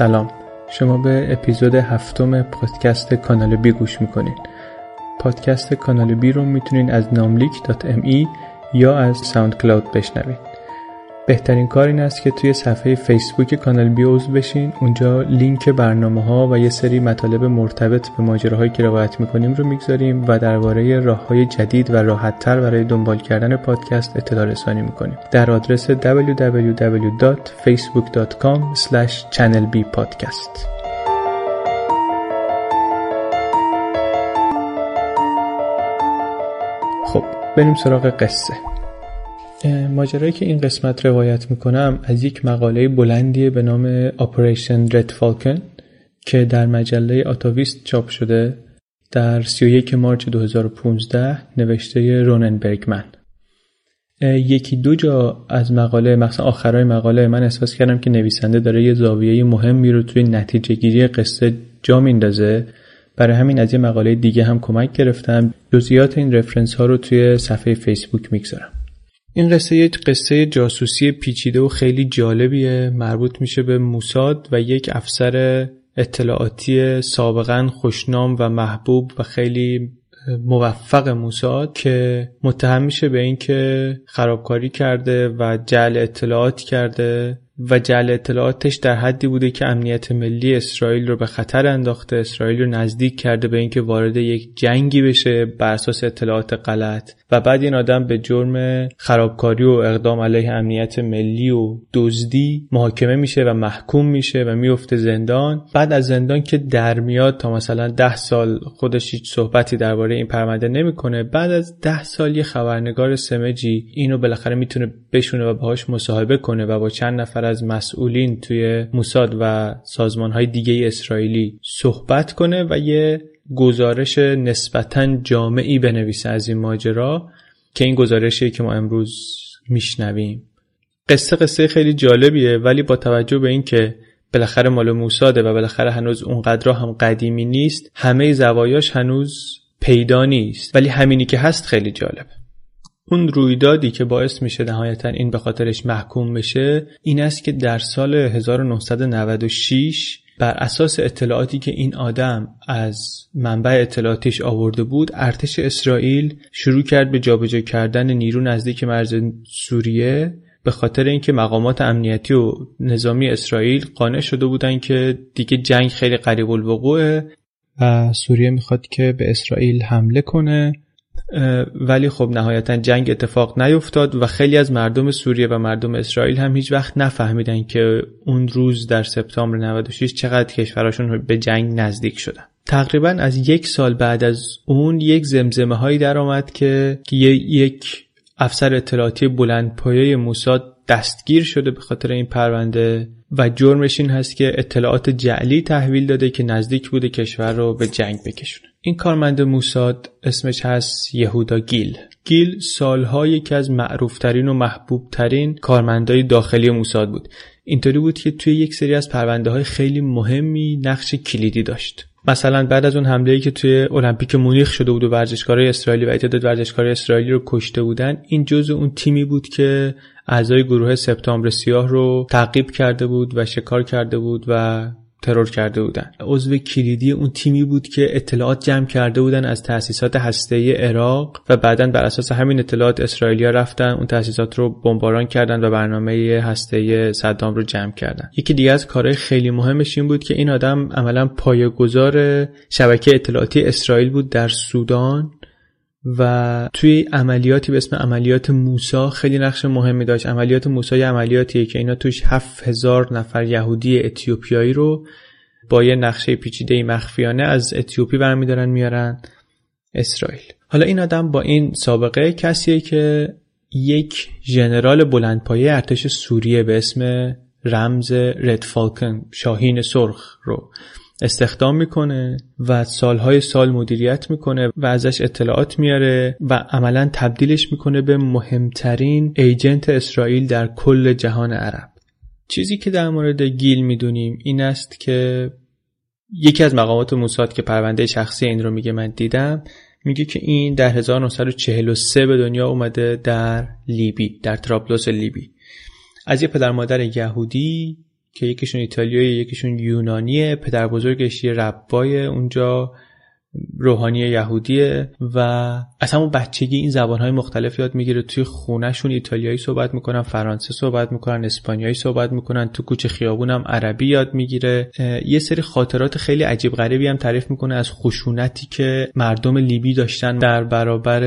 سلام. شما به اپیزود هفتم پادکست کانال بی گوش می‌کنین پادکست کانال بی رو می‌تونین از ناملیک.me یا از SoundCloud بشنوید. بهترین کار این است که توی صفحه فیسبوک کانال بی عضو بشین. اونجا لینک برنامه ها و یه سری مطالب مرتبط به ماجراهایی که روایت می‌کنیم رو می‌گذاریم و درباره راه های جدید و راحت تر برای دنبال کردن پادکست اطلاع رسانی می‌کنیم. در آدرس www.facebook.com channelbpodcast خب بریم سراغ قصه. ماجرایی که این قسمت روایت می‌کنم از یک مقاله بلندیه به نام Operation Red Falcon که در مجله آتاویست چاپ شده در 31 مارچ 2015 نوشته رونن برگمن. یکی دو جا از مقاله مثلا آخرای مقاله من احساس کردم که نویسنده داره یه زاویه مهمی رو توی نتیجه گیری قصه جا میندازه برای همین از یه مقاله دیگه هم کمک گرفتم. جزئیات این رفرنس ها رو توی صفحه فیسبوک می‌گذارم. این قصه یک قصه جاسوسی پیچیده و خیلی جالبیه. مربوط میشه به موساد و یک افسر اطلاعاتی سابقا خوشنام و محبوب و خیلی موفق موساد که متهم میشه به اینکه خرابکاری کرده و جعل اطلاعات کرده. و جعل اطلاعاتش در حدی بوده که امنیت ملی اسرائیل رو به خطر انداخته اسرائیل رو نزدیک کرده به اینکه وارد یک جنگی بشه بر اساس اطلاعات غلط. و بعد این آدم به جرم خرابکاری و اقدام علیه امنیت ملی و دزدی محاکمه میشه و محکوم میشه و میفته زندان. بعد از زندان که در میاد تا مثلا ده سال خودش هیچ صحبتی درباره این پرونده نمی‌کنه بعد از ده سال یه خبرنگار سمجی اینو بالاخره می‌تونه بشونه و باهاش مصاحبه کنه و با چند نفر از مسئولین توی موساد و سازمان های دیگه اسرائیلی صحبت کنه و یه گزارش نسبتا جامعی بنویسه از این ماجرا که این گزارشی که ما امروز میشنویم. قصه قصه خیلی جالبیه ولی با توجه به اینکه بالاخره مال موساده و بالاخره هنوز اونقدر هم قدیمی نیست همه زوایاش هنوز پیدا نیست. ولی همینی که هست خیلی جالب. اون رویدادی که باعث میشه نهایتا این به خاطرش محکوم بشه این است که در سال 1996 بر اساس اطلاعاتی که این آدم از منبع اطلاعاتیش آورده بود ارتش اسرائیل شروع کرد به جابجا کردن نیرو نزدیک مرز سوریه به خاطر اینکه مقامات امنیتی و نظامی اسرائیل قانع شده بودن که دیگه جنگ خیلی قریب الوقوعه و سوریه می‌خواد که به اسرائیل حمله کنه. ولی خب نهایتا جنگ اتفاق نیفتاد و خیلی از مردم سوریه و مردم اسرائیل هم هیچ وقت نفهمیدن که اون روز در سپتامبر 96 چقدر کشوراشون به جنگ نزدیک شدن. تقریبا از یک سال بعد از اون یک زمزمه هایی در آمد که یک افسر اطلاعاتی بلند پایه موساد دستگیر شده به خاطر این پرونده و جرمش این هست که اطلاعات جعلی تحویل داده که نزدیک بوده کشور رو به جنگ بکشونه. این کارمند موساد اسمش هست یهودا گیل. گیل سالها یکی از معروفترین و محبوبترین کارمندای داخلی موساد بود. اینطوری بود که توی یک سری از پرونده های خیلی مهمی نقش کلیدی داشت. مثلا بعد از اون حمله ای که توی المپیک مونیخ شده بود و ورزشکارای اسرائیلی و تعداد ورزشکارای اسرائیلی رو کشته بودن این جزء اون تیمی بود که اعضای گروه سپتامبر سیاه رو تعقیب کرده بود و شکار کرده بود و ترور کرده بودن. عضو کلیدی اون تیمی بود که اطلاعات جمع کرده بودن از تأسیسات هسته عراق و بعدا بر اساس همین اطلاعات اسرائیلیا رفتن اون تأسیسات رو بمباران کردن و برنامه هسته صدام رو جمع کردن. یکی دیگه از کارهای خیلی مهمش این بود که این آدم عملا پایه‌گذار شبکه اطلاعاتی اسرائیل بود در سودان. و توی عملیاتی به اسم عملیات موسا خیلی نقش مهمی داشت. عملیات موسا یه عملیاتیه که اینا توش هفت هزار نفر یهودی اتیوپیایی رو با یه نقشه پیچیده مخفیانه از اتیوپی برمیدارن میارن اسرائیل. حالا این آدم با این سابقه کسیه که یک ژنرال بلندپایه ارتش سوریه به اسم رمز رد فالکن شاهین سرخ رو استخدام می‌کنه و سالهای سال مدیریت می‌کنه و ازش اطلاعات میاره و عملا تبدیلش می‌کنه به مهمترین ایجنت اسرائیل در کل جهان عرب. چیزی که در مورد گیل می‌دونیم این است که یکی از مقامات موساد که پرونده شخصی این رو میگه من دیدم میگه که این در 1943 به دنیا اومده در لیبی در ترابلوس لیبی. از یه پدر مادر یهودی که یکیشون ایتالیایی یکیشون یونانیه پدر بزرگش یه ربای اونجا. روحانی یهودیه و از همون بچگی این زبانهای مختلف یاد می‌گیره. توی خونهشون ایتالیایی صحبت می‌کنن فرانسه صحبت می‌کنن اسپانیایی صحبت می‌کنن تو کوچه خیابون هم عربی یاد می‌گیره. یه سری خاطرات خیلی عجیب غریبی هم تعریف می‌کنه از خشونتی که مردم لیبی داشتن در برابر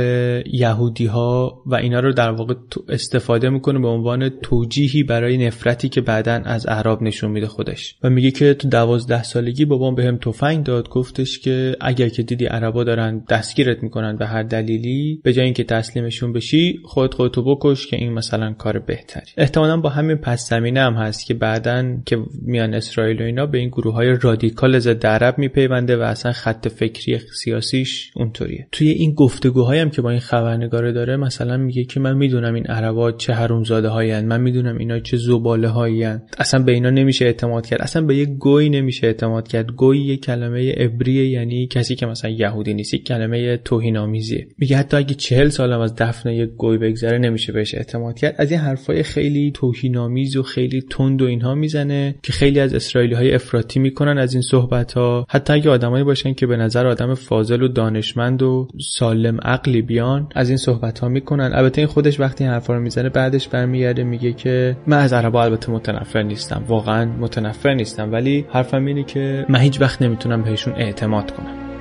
یهودی ها و اینا رو در واقع استفاده می‌کنه به عنوان توجیهی برای نفرتی که بعدا از اعراب نشون میده خودش. و میگه که تو دوازده سالگی بابام بهم به تفنگ داد گفتش که اگر که دیدی عربا دارن دستگیرت می‌کنن به هر دلیلی به جای اینکه تسلیمشون بشی خود خودتو بکش که این مثلا کار بهتری. احتمالا با همین پس زمینه هم هست که بعدا که میان اسرائیل و اینا به این گروه های رادیکال ضد عرب میپیونده و اصلا خط فکری سیاسیش اونطوریه. توی این گفتگوهایی هم که با این خبرنگاره داره مثلا میگه که من می‌دونم این عربا چه حرومزاده هایی من می‌دونم اینا چه زباله هایی اصلا به اینا نمیشه اعتماد کرد. اصلا به یه گوی نمیشه اعتماد کرد. گوی یه کلمه عبریه یعنی کسی که مثلا یهودی نیست یک کلمه توهین آمیزیه میگه حتی اگه چهل سالم از دفن یک گوی بگذره نمیشه بهش اعتماد کرد. از این حرفای خیلی توهین آمیز و خیلی تند و اینها می‌زنه که خیلی از اسرائیلی های افراطی می‌کنن از این صحبت ها حتی اگه آدمایی باشن که به نظر آدم فاضل و دانشمند و سالم عقلی بیان از این صحبت ها می‌کنن. البته این خودش وقتی این حرفا رو می‌زنه بعدش برمیگرده میگه که من از عربا البته متنفر نیستم. واقعا متنفر نیستم. ولی حرفم اینه که من هیچ وقت نمی‌تونم بهشون اعتماد کنم.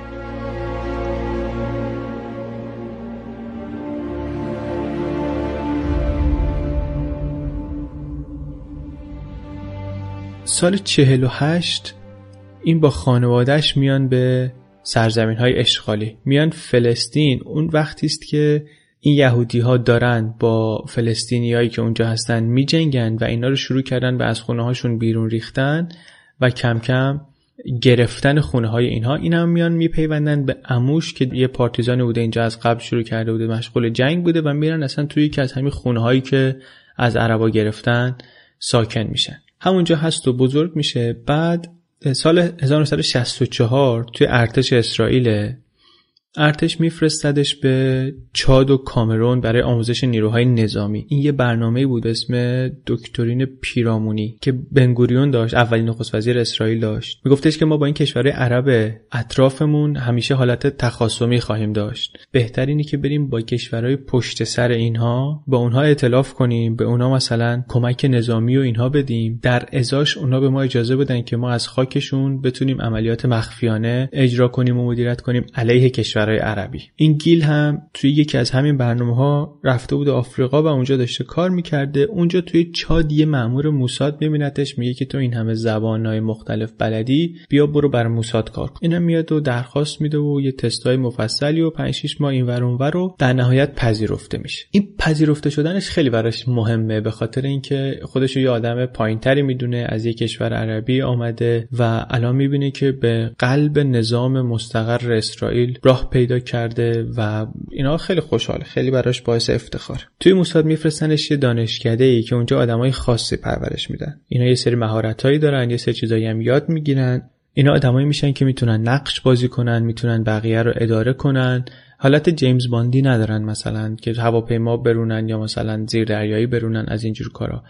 سال 48 این با خانوادهش میان به سرزمین های اشغالی. میان فلسطین. اون وقتی است که این یهودی ها دارن با فلسطینی هایی که اونجا هستن می جنگن و اینا رو شروع کردن به از خونه هاشون بیرون ریختن و کم کم گرفتن خونه های اینها این هم میان میپیوندن به اموش که یه پارتیزانی بوده اینجا از قبل شروع کرده بوده مشغول جنگ بوده و میرن اصلا توی یکی از همین خونه هایی که از عربا گرفتن ساکن میشن. همونجا هست و بزرگ میشه. بعد سال 1964 توی ارتش اسرائیل ارتش میفرستدش به چاد و کامرون برای آموزش نیروهای نظامی. این یه برنامه بود به اسم دکترین پیرامونی که بنگوریون داشت اولین نخست وزیر اسرائیل داشت. میگفتش که ما با این کشور عرب اطرافمون همیشه حالت تخاصمی خواهیم داشت. بهتر اینه که بریم با کشورهای پشت سر اینها با اونها اطلاف کنیم به اونها مثلا کمک نظامی و اینها بدیم. در ازاش اونها به ما اجازه بدن که ما از خاکشون بتونیم عملیات مخفیانه اجرا کنیم و مدیریت کنیم علیه کشور. کشورهای عربی. این گیل هم توی یکی از همین برنامه ها رفته بود آفریقا و اونجا داشته کار می‌کرده. اونجا توی چاد یه مامور موساد میبینتش میگه که تو این همه زبانهای مختلف بلدی بیا برو بر موساد کار کن. اینم میاد و درخواست میده و یه تستای مفصلی و 5 6 ماه این ور اونور رو در نهایت پذیرفته میشه. این پذیرفته شدنش خیلی براش مهمه به خاطر اینکه خودش یه آدم پایینتری می‌دونه از یه کشور عربی آمده و الان می‌بینه که به قلب نظام مستقر اسرائیل راه پیدا کرده و اینا خیلی خوشحال خیلی براش باعث افتخار. توی موساد میفرستنش یه دانشکده ای که اونجا آدمای خاصی پرورش میدن. اینا یه سری مهارتهایی دارن یه سری چیزایی هم یاد می‌گیرن. اینا آدمایی میشن که می‌تونن نقش بازی کنن می‌تونن بقیه رو اداره کنن. حالت جیمز باندی ندارن مثلا که هواپیما برونن یا مثلا زیر دریایی برونن از اینجور کارا.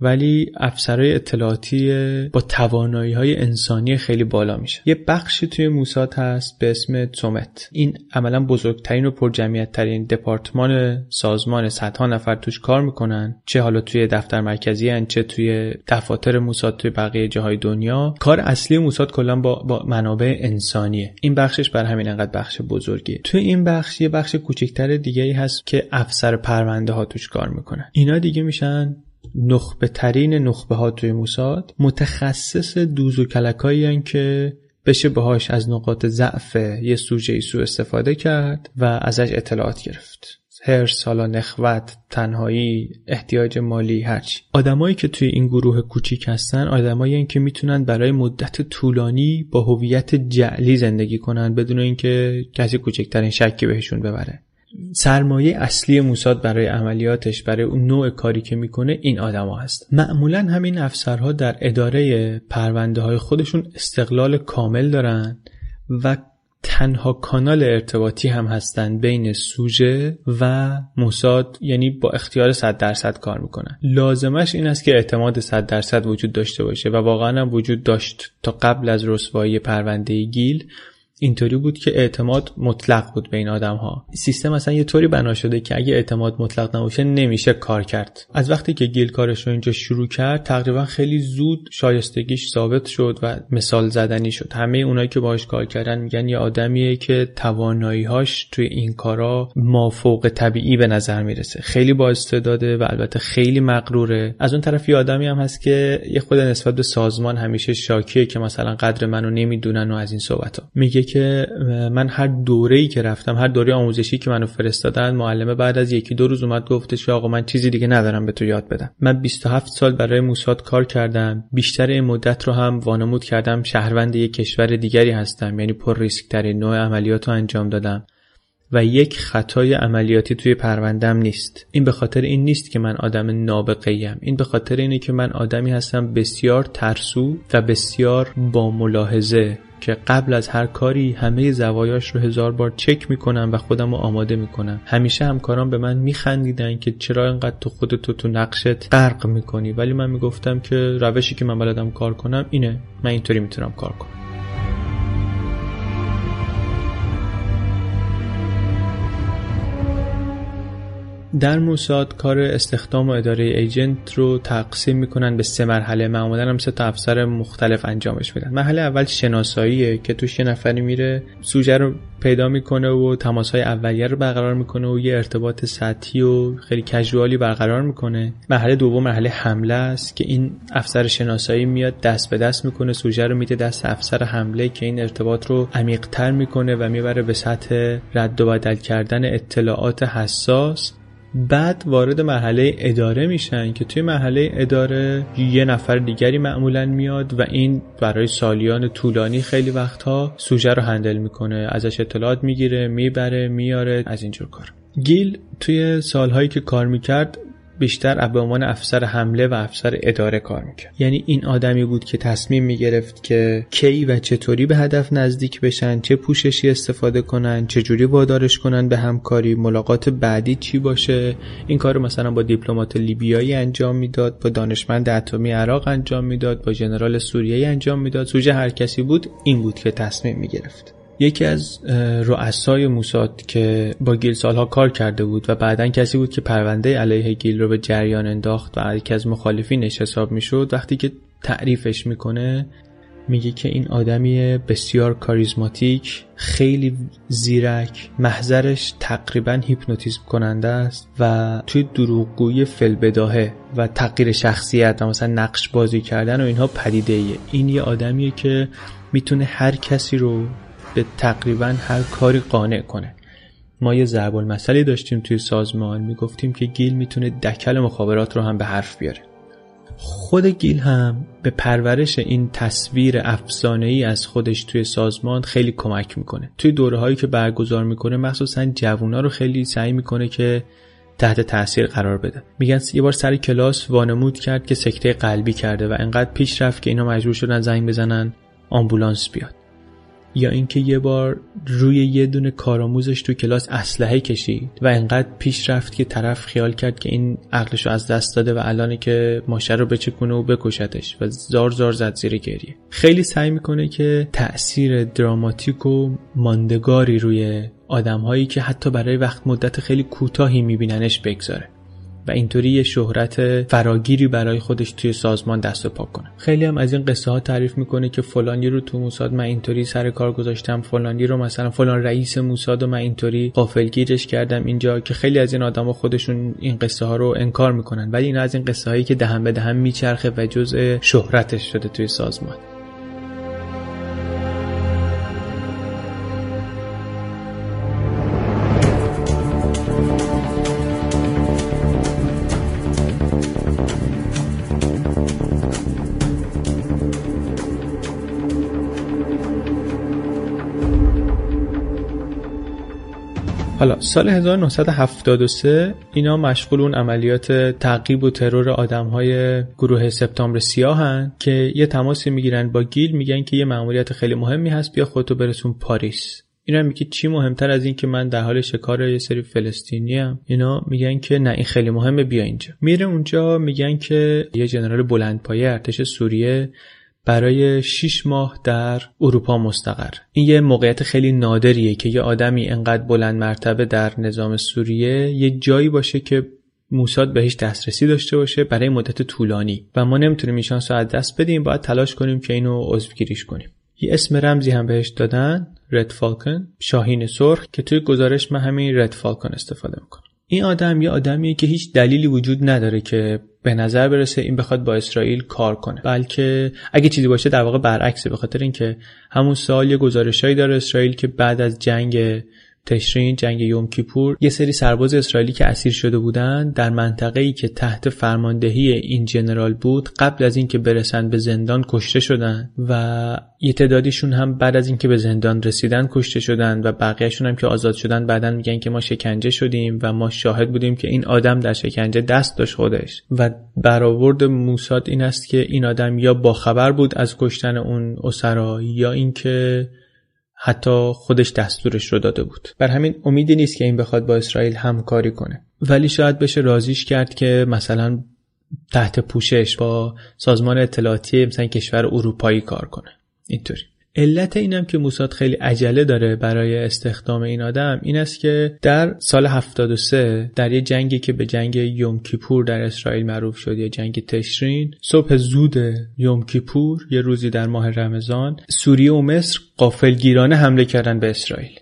ولی افسرهای اطلاعاتی با توانایی های انسانی خیلی بالا میشه. یه بخشی توی موساد هست به اسم تومت. این عملا بزرگترین و پرجمعیت ترین دپارتمان سازمان صدها نفر توش کار می‌کنن چه حالا توی دفتر مرکزی هن چه توی دفاتر موساد توی بقیه جاهای دنیا. کار اصلی موساد کلا با, با منابع انسانیه. این بخشش بر همین انقدر بخش بزرگیه. توی این بخش یه بخش کوچکتر دیگه ای هست که افسر پرونده ها توش کار می‌کنن. اینا دیگه میشن نخبه ترین نخبه ها توی موساد متخصص دوز و کلکایی که بشه باهاش از نقاط ضعف یه سوژه سو استفاده کرد و ازش اطلاعات گرفت. هرس حالا نخوت تنهایی احتیاج مالی هرچی آدمایی که توی این گروه کوچیک هستن آدمایی که می‌تونن برای مدت طولانی با هویت جعلی زندگی کنن بدون اینکه کسی کوچکترین شکی بهشون ببره. سرمایه اصلی موساد برای عملیاتش برای اون نوع کاری که می‌کنه این آدما هست. معمولا همین افسرها در اداره پرونده های خودشون استقلال کامل دارن و تنها کانال ارتباطی هم هستن بین سوژه و موساد یعنی با اختیار 100 درصد کار می‌کنن. لازمش این است که اعتماد 100 درصد وجود داشته باشه و واقعا هم وجود داشت تا قبل از رسوایی پرونده گیل اینطوری بود که اعتماد مطلق بود بین آدم ها سیستم اصلا یه طوری بنا شده که اگه اعتماد مطلق نباشه نمیشه کار کرد. از وقتی که گیل کارش رو اینجا شروع کرد تقریبا خیلی زود شایستگیش ثابت شد و مثال زدنی شد. همه اونایی که باهاش کار کردن میگن یه آدمیه که تواناییهاش توی این کارا مافوق طبیعی به نظر می‌رسه. خیلی با استعداده و البته خیلی مغروره. از اون طرف یه آدمی هم هست که یه خود نسبت به سازمان همیشه شاکیه که مثلا قدر منو نمی‌دونن و از این صحبت ها میگه که من هر دوره ای که رفتم هر دوره آموزشی که منو فرستادن معلمه بعد از یکی دو روز اومد گفتش آقا من چیزی دیگه ندارم به تو یاد بدم. من 27 سال برای موساد کار کردم. بیشتر این مدت رو هم وانمود کردم. شهروند یک کشور دیگری هستم. یعنی پر ریسک ترین نوع عملیات رو انجام دادم. و یک خطای عملیاتی توی پروندم نیست. این به خاطر این نیست که من آدم نابغه ایم این به خاطر اینه که من آدمی هستم بسیار ترسو و بسیار با ملاحظه که قبل از هر کاری همه زوایاش رو هزار بار چک می‌کنم و خودم رو آماده می‌کنم. همیشه همکاران به من میخندیدن که چرا اینقدر تو خودتو تو نقشت غرق می‌کنی. ولی من می‌گفتم که روشی که من بلدم کار کنم اینه. من اینطوری می‌تونم کار کنم. در موساد کار استخدام و اداره ایجنت رو تقسیم می‌کنن به سه مرحله. معمولا هم سه تا افسر مختلف انجامش میدن. مرحله اول شناساییه که توش یه نفری میره سوژه رو پیدا می‌کنه و تماس های اولیه رو برقرار می‌کنه و یه ارتباط سطحی و خیلی کژوالی برقرار می‌کنه. مرحله دوم مرحله حمله است که این افسر شناسایی میاد دست به دست می‌کنه سوژه رو میده دست افسر حمله که این ارتباط رو عمیقتر می‌کنه و می‌بره به سطح رد و بدل کردن اطلاعات حساس. بعد وارد مرحله اداره میشن که توی مرحله اداره یه نفر دیگری معمولا میاد و این برای سالیان طولانی خیلی وقتها سوژه رو هندل می‌کنه ازش اطلاعات می‌گیره می‌بره میاره از اینجور کار. گیل توی سالهایی که کار می‌کرد بیشتر به عنوان افسر حمله و افسر اداره کار می‌کرد. یعنی این آدمی بود که تصمیم می‌گرفت که کی و چطوری به هدف نزدیک بشن چه پوششی استفاده کنن چه جوری وادارش کنن به همکاری ملاقات بعدی چی باشه. این کار مثلا با دیپلمات لیبیایی انجام می‌داد با دانشمند اتمی عراق انجام می‌داد با ژنرال سوریه انجام می‌داد. سوژه هر کسی بود این بود که تصمیم می‌گرفت. یکی از رؤسای موساد که با گیل سالها کار کرده بود و بعدا کسی بود که پرونده علیه گیل رو به جریان انداخت و یکی از مخالفینش حساب می‌شد وقتی که تعریفش می‌کنه میگه که این آدمی بسیار کاریزماتیک خیلی زیرک محضرش تقریبا هیپنوتیزم کننده است و توی دروغگویی فلبداهه و تغییر شخصیت و مثلا نقش بازی کردن و اینها پدیده ایه. این یه آدمیه که می‌تونه هر کسی رو به تقریبا هر کاری قانع کنه. ما یه ضرب المثلی داشتیم توی سازمان می‌گفتیم که گیل می‌تونه دکل مخابرات رو هم به حرف بیاره. خود گیل هم به پرورش این تصویر افسانه ای از خودش توی سازمان خیلی کمک می‌کنه. توی دوره هایی که برگزار می‌کنه مخصوصا جوونا رو خیلی سعی می‌کنه که تحت تاثیر قرار بده. میگن یه بار سر کلاس وانمود کرد که سکته قلبی کرده و انقدر پیش رفت که اینا مجبور شدن زنگ بزنن آمبولانس بیاد. یا اینکه یه بار روی یه دونه کارآموزش تو کلاس اسلحه کشید و انقدر پیش رفت که طرف خیال کرد که این عقلش رو از دست داده و الان که ماشه رو بچکونه و بکشتش و زار زار زد زیر گریه. خیلی سعی می‌کنه که تاثیر دراماتیک و ماندگاری روی آدمهایی که حتی برای وقت مدت خیلی کوتاهی میبیننش بگذاره. و اینطوری یه شهرت فراگیری برای خودش توی سازمان دست و پا کنه. خیلی هم از این قصه ها تعریف می‌کنه که فلانی رو تو موساد من اینطوری سر کار گذاشتم فلانی رو مثلا فلان رئیس موساد و من اینطوری قافلگیرش کردم اینجا که خیلی از این آدما خودشون این قصه ها رو انکار می‌کنن. ولی این از این قصه هایی که دهن به دهن میچرخه و جزء شهرتش شده توی سازمان. سال 1973 اینا مشغول اون عملیات تعقیب و ترور آدم های گروه سپتامبر سیاه که یه تماسی می‌گیرن با گیل میگن که یه مأموریت خیلی مهمی هست بیا خودتو برسون پاریس. اینا میگه چی مهمتر از این که من در حال شکار یه سری فلسطینی هم اینا میگن که نه این خیلی مهمه بیا اینجا. میره اونجا میگن که یه جنرال بلندپایه ارتش سوریه برای 6 ماه در اروپا مستقر. این یه موقعیت خیلی نادریه که یه آدمی انقدر بلند مرتبه در نظام سوریه یه جایی باشه که موساد بهش دسترسی داشته باشه برای مدت طولانی و ما نمی‌تونیم این شانس رو از دست بدیم باید تلاش کنیم که اینو عضوگیریش کنیم. یه اسم رمزی هم بهش دادن رد فالکن شاهین سرخ که توی گزارش من همین رد فالکن استفاده می‌کنم. این آدم یه آدمیه که هیچ دلیلی وجود نداره که به نظر برسه این بخواد با اسرائیل کار کنه. بلکه اگه چیزی باشه در واقع برعکسه به خاطر اینکه همون سال یه گزارشهایی داره اسرائیل که بعد از جنگ تشرین جنگ یوم کیپور یه سری سرباز اسرائیلی که اسیر شده بودن در منطقه ای که تحت فرماندهی این جنرال بود قبل از اینکه برسن به زندان کشته شدن و یه تعدادیشون هم بعد از اینکه به زندان رسیدن کشته شدن و بقیهشون هم که آزاد شدن بعدا میگن که ما شکنجه شدیم و ما شاهد بودیم که این آدم در شکنجه دست داشت خودش. و برآورد موساد این است که این آدم یا باخبر بود از کشتن اون اسرا یا اینکه حتی خودش دستورش رو داده بود. بر همین امیدی نیست که این بخواد با اسرائیل همکاری کنه. ولی شاید بشه رازیش کرد که مثلا تحت پوشش با سازمان اطلاعاتی مثلا کشور اروپایی کار کنه. اینطوری. علت اینم که موساد خیلی عجله داره برای استخدام این آدم این است که در سال 73 در یه جنگی که به جنگ یوم کیپور در اسرائیل معروف شد یا جنگ تشرین صبح زود یوم کیپور یه روزی در ماه رمضان سوریه و مصر قافلگیرانه حمله کردن به اسرائیل.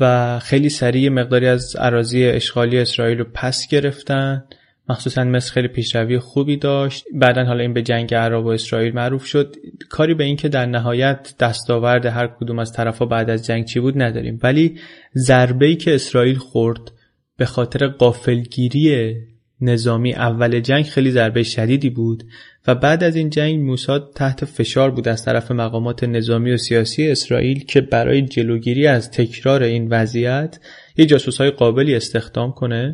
و خیلی سریع مقداری از اراضی اشغالی اسرائیل رو پس گرفتن. مخصوصا مصر خیلی پیشروی خوبی داشت. بعدا حالا این به جنگ عرب و اسرائیل معروف شد. کاری به اینکه در نهایت دستاورد هر کدوم از طرفها بعد از جنگ چی بود نداریم. ولی ضربه ای که اسرائیل خورد به خاطر قافلگیری نظامی اول جنگ خیلی ضربه شدیدی بود و بعد از این جنگ موساد تحت فشار بود از طرف مقامات نظامی و سیاسی اسرائیل که برای جلوگیری از تکرار این وضعیت یه جاسوس های قابلی استخدام کنه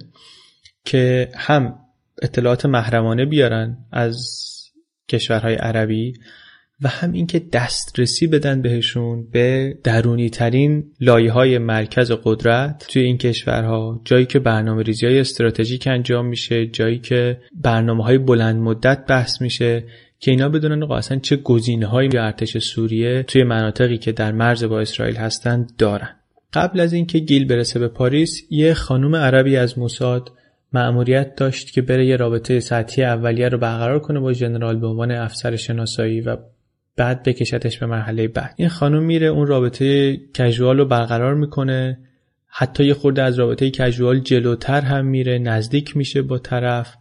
که هم اطلاعات محرمانه بیارن از کشورهای عربی و هم اینکه دسترسی بدن بهشون به درونی ترین لایه های مرکز قدرت توی این کشورها. جایی که برنامه ریزی های استراتژیک انجام میشه جایی که برنامه های بلند مدت بحث میشه که اینا بدونن اصلا چه گزینه هایی ارتش سوریه توی مناطقی که در مرز با اسرائیل هستند دارن. قبل از اینکه گیل برسه به پاریس یه خانم عربی از موساد مأموریت داشت که بره یه رابطه سطحی اولیه رو برقرار کنه با ژنرال به عنوان افسر شناسایی و بعد بکشتش به مرحله بعد. این خانم میره اون رابطه کژوال رو برقرار می‌کنه. حتی یه خورده از رابطه کژوال جلوتر هم میره نزدیک میشه با طرف.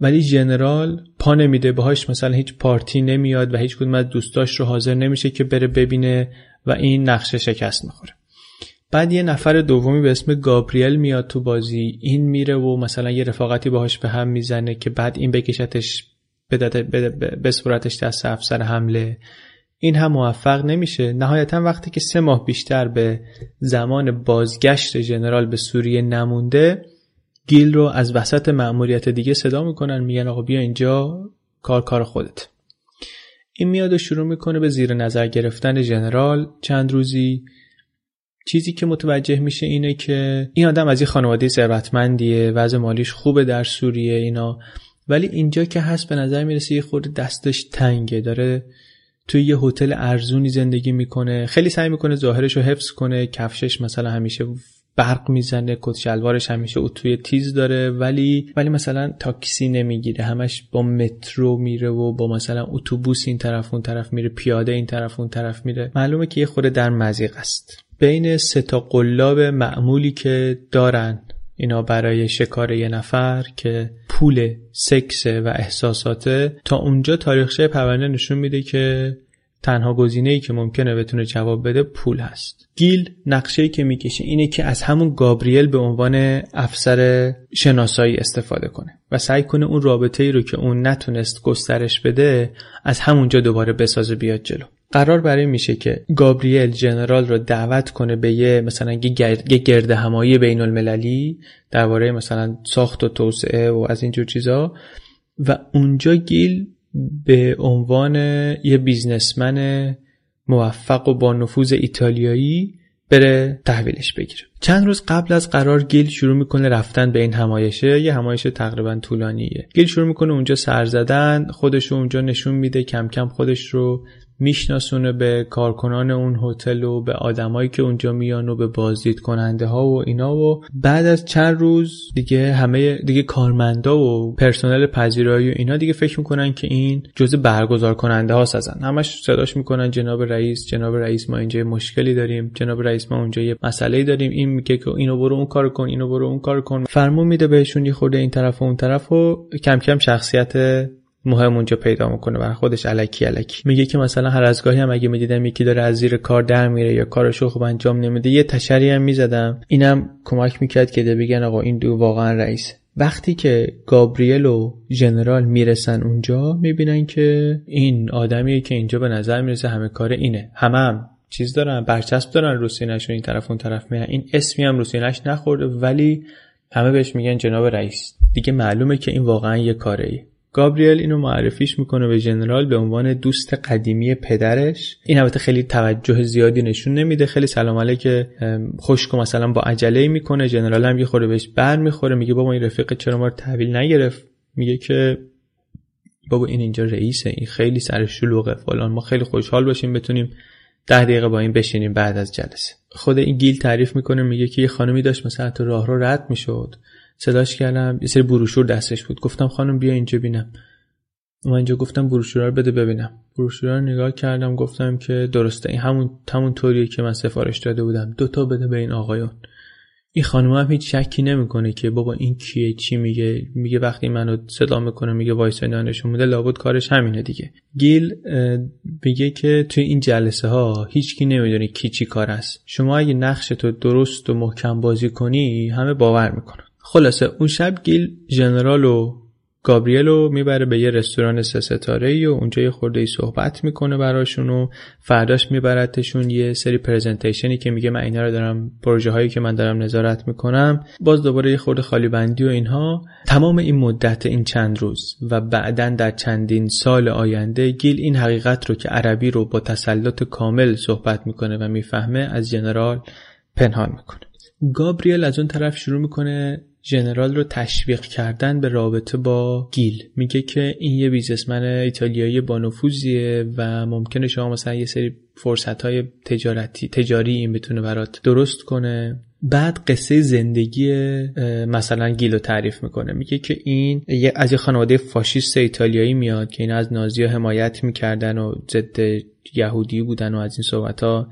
ولی ژنرال پا نمیده باهاش مثلا هیچ پارتی نمیاد و هیچ کدوم از دوستاش رو حاضر نمیشه که بره ببینه و این نقشه شکست می‌خوره. بعد یه نفر دومی به اسم گابریل میاد تو بازی. این میره و مثلا یه رفاقتی باهاش به هم می‌زنه که بعد این بکشتش به صورتش دست افسر حمله. این هم موفق نمیشه. نهایتا وقتی که سه ماه بیشتر به زمان بازگشت ژنرال به سوریه نمونده گیل رو از وسط مأموریت دیگه صدا می‌کنن میگن آقا بیا اینجا کار کار خودت. این میاد و شروع می‌کنه به زیر نظر گرفتن ژنرال چند روزی چیزی که متوجه میشه اینه که این آدم از یه خانواده ثروتمندیه وضع مالیش خوبه در سوریه اینا. ولی اینجا که هست به نظر می‌رسه یه خورده دستش تنگه. داره توی یه هتل ارزونی زندگی می‌کنه. خیلی سعی می‌کنه ظاهرش رو حفظ کنه. کفشش مثلا همیشه برق می‌زنه کت شلوارش همیشه اتوی تیز داره. ولی ولی مثلا تاکسی نمی‌گیره. همش با مترو میره و با مثلا اتوبوس این طرف اون طرف میره. پیاده این طرف اون طرف میره. معلومه که یه خورده در مزیق است. بین سه تا قلاب معمولی که دارن. اینا برای شکار یه نفر که پول سکس و احساساته. تا اونجا تاریخچه پرونده نشون میده که تنها گزینه ای که ممکنه بتونه جواب بده پول هست. گیل نقشه ای که می‌کشه اینه که از همون گابریل به عنوان افسر شناسایی استفاده کنه و سعی کنه اون رابطه ای رو که اون نتونست گسترش بده از همونجا دوباره بسازه بیاد جلو. قرار برای میشه که گابریل جنرال رو دعوت کنه به یه مثلا یه گرد همایی بین المللی درباره مثلا ساخت و توسعه و از اینجور چیزا و اونجا گیل به عنوان یه بیزنسمن موفق و با نفوذ ایتالیایی بره تحویلش بگیره. چند روز قبل از قرار گیل شروع می‌کنه رفتن به این همایشه. یه همایش تقریبا طولانیه. گیل شروع می‌کنه اونجا سر زدن خودش رو اونجا نشون میده کم کم خودش رو میشناسونه به کارکنان اون هتل و به آدمایی که اونجا میان و به بازدید کننده ها و اینا و بعد از چند روز دیگه همه دیگه کارمندا و پرسنل پذیرایی و اینا دیگه فکر می‌کنن که این جزء برگزار کننده ها هستن همش صداش می‌کنن جناب رئیس جناب رئیس ما اینجا مشکلی داریم جناب رئیس ما اونجا یه مسئله داریم. این میگه که اینو برو اون کار کن اینو برو اون کار کن. فرمون میده بهشون یه خورده این طرف و اون طرف و کم کم شخصیت مهم اونجا پیدا می‌کنه و خودش علکی علکی میگه که مثلا هر از گاهی هم اگه می‌دیدم یکی داره از زیر کار در میره یا کارشو خوب انجام نمیده یه تشری هم می‌زدم. اینم کمک می‌کرد که ده بگن آقا این دو واقعا رئیس. وقتی که گابریل و ژنرال می‌رسن اونجا می‌بینن که این آدمیه که اینجا به نظر می‌رسه همه کار اینه. همه هم چیز دارن برچسب دارن روسینش و این طرف اون طرف میرن. این اسمی هم روسینش نخورده ولی همه بهش میگن جناب رئیس. دیگه معلومه که این واقعا یه کاره ای گابریل اینو معرفیش می‌کنه به جنرال به عنوان دوست قدیمی پدرش. این البته خیلی توجه زیادی نشون نمیده. خیلی سلام علیک خشک مثلا با عجله می‌کنه. جنرال هم یه خورده بهش بر می‌خوره. میگه بابا این رفیق چرا ما رو تحویل نگرفت؟ میگه که بابا این اینجا رئیسه. این خیلی سر شلوغه. فلان. ما خیلی خوشحال باشیم بتونیم ده دقیقه با این بشینیم بعد از جلسه. خود این گیل تعریف می‌کنه. میگه که یه خانمی داشت مثلا تو راه رو رد می‌شد. صداش کردم. یه سری بروشور دستش بود. گفتم خانم بیا اینجا بینم. من اینجا گفتم بروشورا رو بده ببینم. بروشورا رو نگاه کردم. گفتم که درسته. این همون همون طوریه که من سفارش داده بودم. دو تا بده به این آقایون. این خانم هم هیچ شکی نمی‌کنه که بابا این کیه چی میگه. میگه وقتی منو صدا می‌کنه میگه وایس نشون میده. لابد کارش همینه دیگه. گیل میگه که توی این جلسه ها هیچکی نمی‌دونه کی چی کار است. شما اگه نقش تو درست و محکم بازی کنی همه باور می‌کنن. خلاصه اون شب گیل ژنرال و گابریل رو می‌بره به یه رستوران سه ستاره ای و اونجا یه خورده ای صحبت می‌کنه براشون و فرداش میبرتشون یه سری پرزنتیشنی که میگه من اینا رو دارم پروژه هایی که من دارم نظارت می‌کنم. باز دوباره یه خورده خالی بندی و اینها. تمام این مدت این چند روز و بعدا در چندین سال آینده گیل این حقیقت رو که عربی رو با تسلط کامل صحبت می‌کنه و می‌فهمه از جنرال پنهان می‌کنه. گابریل از اون طرف شروع می‌کنه ژنرال رو تشویق کردن به رابطه با گیل. میگه که این یه بیزنسمن ایتالیایی با نفوذیه و ممکنه شما مثلا یه سری فرصت های تجارتی تجاری این بتونه برات درست کنه. بعد قصه زندگی مثلا گیلو تعریف می‌کنه. میگه که این از یه خانواده فاشیست ایتالیایی میاد که این از نازی حمایت می‌کردن و ضد یهودی بودن و از این صحبت ها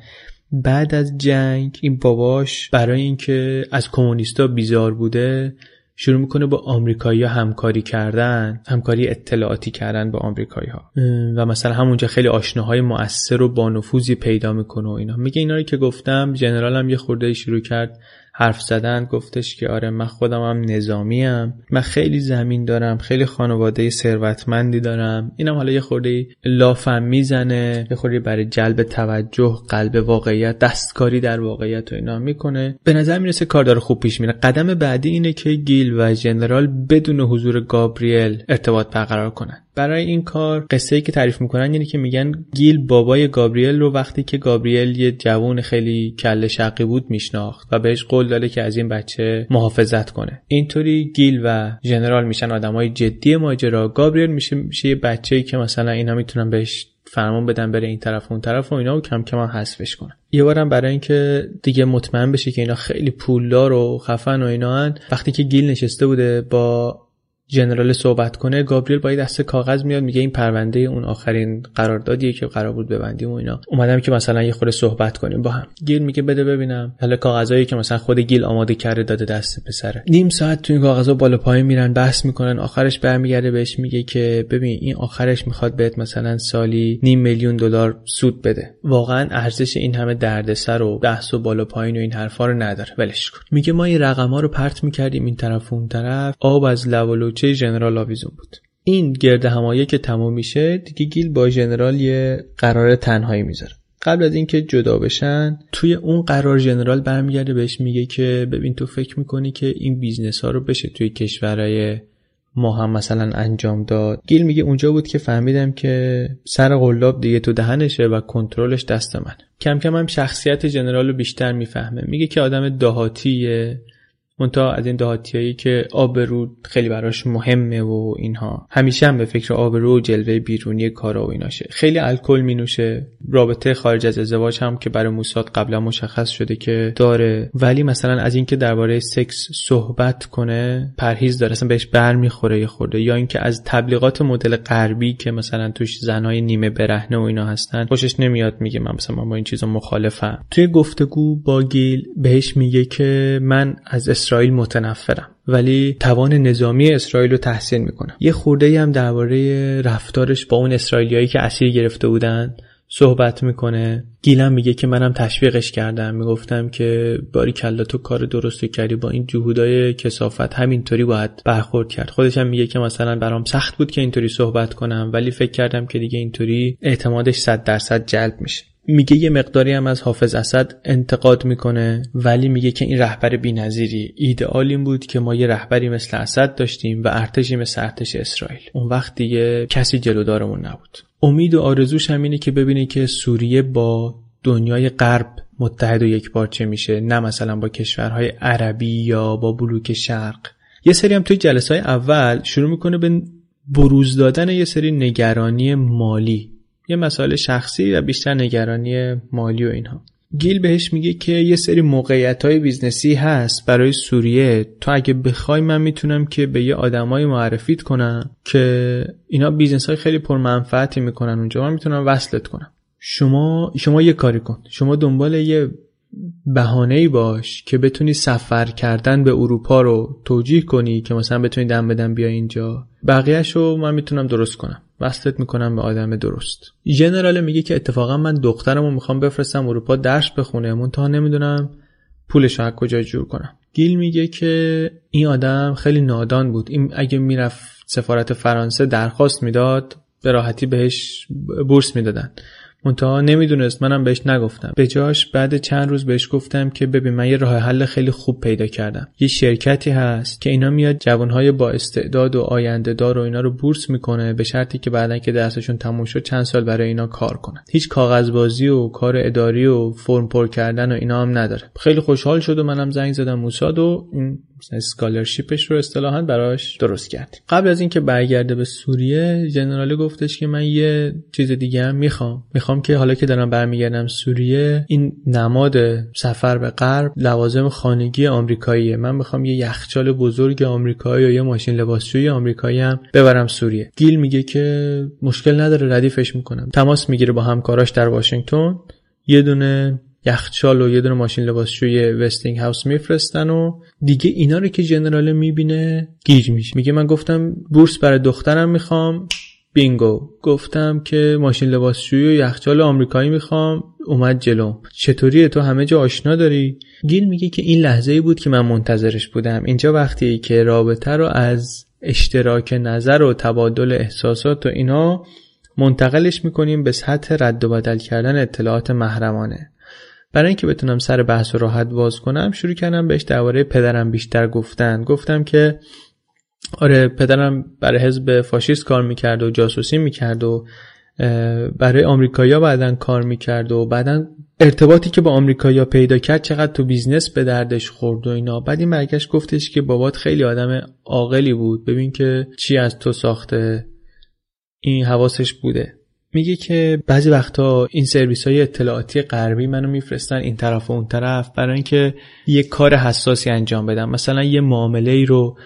بعد از جنگ این باباش برای اینکه از کمونیستا بیزار بوده شروع می‌کنه با آمریکایی همکاری کردن همکاری اطلاعاتی کردن با آمریکایی ها و مثلا همونجا خیلی آشناهای مؤثر و با نفوذی پیدا می‌کنه و اینا. میگه اینا رو که گفتم جنرال هم یه خورده شروع کرد حرف زدن گفتش که آره من خودم هم نظامی هم. من خیلی زمین دارم خیلی خانواده ثروتمندی دارم. اینم حالا یه خورده لافم می‌زنه یه خورده برای جلب توجه قلب واقعیت دستکاری در واقعیت و اینا می‌کنه. به نظر می‌رسه کار داره خوب پیش میره. قدم بعدی اینه که گیل و جنرال بدون حضور گابریل ارتباط برقرار کنن. برای این کار قصه ای که تعریف می‌کنن یعنی که میگن گیل بابای گابریل رو وقتی که گابریل یه جوون خیلی کله شقی بود میشناخت و بهش قول داده که از این بچه محافظت کنه اینطوری گیل و ژنرال میشن آدمای جدی ماجرا گابریل میشه میشه یه بچه‌ای که مثلا اینا می‌تونن بهش فرمان بدن بره این طرف و اون طرف و اینا و کم کم حذفش کنن یه بارم برای اینکه دیگه مطمئن بشه که اینا خیلی پولدار و خفن و اینا هن. وقتی که گیل نشسته بوده با جنرال صحبت کنه گابریل با دسته کاغذ میاد میگه این پرونده اون آخرین قراردادیه که قرار بود ببندیم و اینا. اومدم که مثلا یه خورده صحبت کنیم با هم. گیل میگه بده ببینم. حالا کاغذایی که مثلا خود گیل آماده کرده داده دست پسره. نیم ساعت تو این کاغذا بالا پایین میرن بحث می‌کنن آخرش برمیگرده بهش میگه که ببین این آخرش می‌خواد بهت مثلا سالی نیم میلیون دلار سود بده. واقعا ارزش این همه دردسر و بحث و بالا پایین و این حرفا رو نداره. ولش کن. میگه ما این رقما رو پرت می‌کردیم این طرف اون طرف. آب از لب بچه ژنرال آویزون بود. این گرد همایه که تمام میشه دیگه گیل با ژنرال یه قرار تنهایی می‌ذاره. قبل از اینکه جدا بشن توی اون قرار ژنرال برمیگرده بهش میگه که ببین تو فکر می‌کنی که این business ها رو بشه توی کشورهای ما هم مثلا انجام داد. گیل میگه اونجا بود که فهمیدم که سر قلاب دیگه تو دهنشه و کنترلش دست من کم کم هم شخصیت ژنرال رو بیشتر می‌فهمه. میگه که آدم دهاتیه. منتها از این دهاتیایی که آبرو خیلی براش مهمه و اینها. همیشه هم به فکر آبرو و جلوه بیرونی کارا و ایناشه. خیلی الکل مینوشه. رابطه خارج از ازدواج هم که برای موساد قبلا مشخص شده که داره. ولی مثلا از اینکه درباره سکس صحبت کنه پرهیز داره. اصلا بهش بر می‌خوره یه خورده. یا اینکه از تبلیغات مدل غربی که مثلا توش زنای نیمه برهنه و اینا هستن خوشش نمیاد میگه من مثلا من با این چیزا مخالفم. توی گفتگو با گیل بهش میگه که من از اسرائیل متنفرم. ولی توان نظامی اسرائیل رو تحسین می‌کنم. یه خورده هم درباره رفتارش با اون اسرائیلیایی که اسیر گرفته بودن صحبت می‌کنه. گیلم میگه که منم تشویقش کردم. می‌گفتم که باری کلا تو کار درستی کردی. با این جهودای کسافت همینطوری باید برخورد کرد. خودشم میگه که مثلا برام سخت بود که اینطوری صحبت کنم. ولی فکر کردم که دیگه اینطوری اعتمادش صد درصد جلب میشه. میگه یه مقداری هم از حافظ اسد انتقاد می‌کنه ولی میگه که این رهبر بی‌نظیری ایدئال این بود که ما یه رهبری مثل اسد داشتیم و ارتشی مثل ارتش اسرائیل. اون وقت دیگه کسی جلودارمون نبود. امید و آرزوش هم اینه که ببینه که سوریه با دنیای غرب متحد و یک پارچه میشه نه مثلا با کشورهای عربی یا با بلوک شرق. یه سری هم توی جلسه های اول شروع می‌کنه به بروز دادن یه سری نگرانی مالی. یه مسائل شخصی و بیشتر نگرانی مالی و اینها. گیل بهش میگه که یه سری موقعیت های business ی هست برای سوریه. تو اگه بخوای من می‌تونم که به یه آدمایی معرفیت کنم که اینا business های خیلی پرمنفعتی می‌کنن اونجا من می‌تونم وصلت کنم. شما شما یه کاری کن. شما دنبال یه بهانه باش که بتونی سفر کردن به اروپا رو توجیه کنی که مثلا بتونی دم بدم بیا اینجا. بقیهش رو من می‌تونم درست کنم. وصلت می‌کنم به آدم درست. ژنرال میگه که اتفاقا من دخترم رو می‌خوام بفرستم اروپا درس بخونه منتها نمی‌دونم پولش رو کجا جور کنم. گیل میگه که این آدم خیلی نادان بود. این اگه می‌رفت سفارت فرانسه درخواست می‌داد به راحتی بهش بورس می‌دادن. منتها نمی‌دونست منم بهش نگفتم. به جاش بعد چند روز بهش گفتم که ببین من یه راه حل خیلی خوب پیدا کردم. یه شرکتی هست که اینا میاد جوانهای با استعداد و آینده دار و اینا رو بورس می‌کنه به شرطی که بعدا که درسشون تموم شد چند سال برای اینا کار کنن. هیچ کاغذبازی و کار اداری و فرم پر کردن و اینا هم نداره. خیلی خوشحال شد و منم زنگ زدم موساد و این اسکالرشیپش رو اصطلاحا براش درست کرد قبل از اینکه برگرده به سوریه جنرالی گفتش که من یه چیز دیگه هم می‌خوام. می‌خوام که حالا که دارم برمیگردم سوریه این نماد سفر به غرب لوازم خانگی آمریکاییه. من می‌خوام یه یخچال بزرگ آمریکایی یا یه ماشین لباسشویی آمریکایی هم ببرم سوریه. گیل میگه که مشکل نداره ردیفش می‌کنم. تماس می‌گیره با همکاراش در واشنگتن. یه دونه یخچال و یه دونه ماشین لباسشوی وستینگ هاوس میفرستن و دیگه اینا رو که جنرال می‌بینه گیج میشه. میگه من گفتم بورس برای دخترم می‌خوام. بینگو. گفتم که ماشین لباسشویی و یخچال آمریکایی می‌خوام. اومد جلو. چطوری تو؟ همه جا آشنا داری؟ گیل میگه که این لحظه بود که من منتظرش بودم. اینجا وقتی که رابطه رو از اشتراک نظر و تبادل احساسات و اینا منتقلش می‌کنیم به سطح رد و بدل کردن اطلاعات محرمانه. برای اینکه بتونم سر بحث و راحت باز کنم شروع کردم بهش درباره پدرم بیشتر گفتن. گفتم که آره پدرم برای حزب فاشیست کار می‌کرد و جاسوسی می‌کرد و برای آمریکایا بعدا کار می‌کرد و بعدا ارتباطی که با آمریکایا پیدا کرد چقدر تو business به دردش خورد و اینا. بعد این برگشت گفتش که بابات خیلی آدم عاقلی بود. ببین که چی از تو ساخته. این حواسش بوده. میگه که بعضی وقتا این سرویس های اطلاعاتی غربی منو میفرستن این طرف و اون طرف برای اینکه یه کار حساسی انجام بدم. مثلا یه معامله رو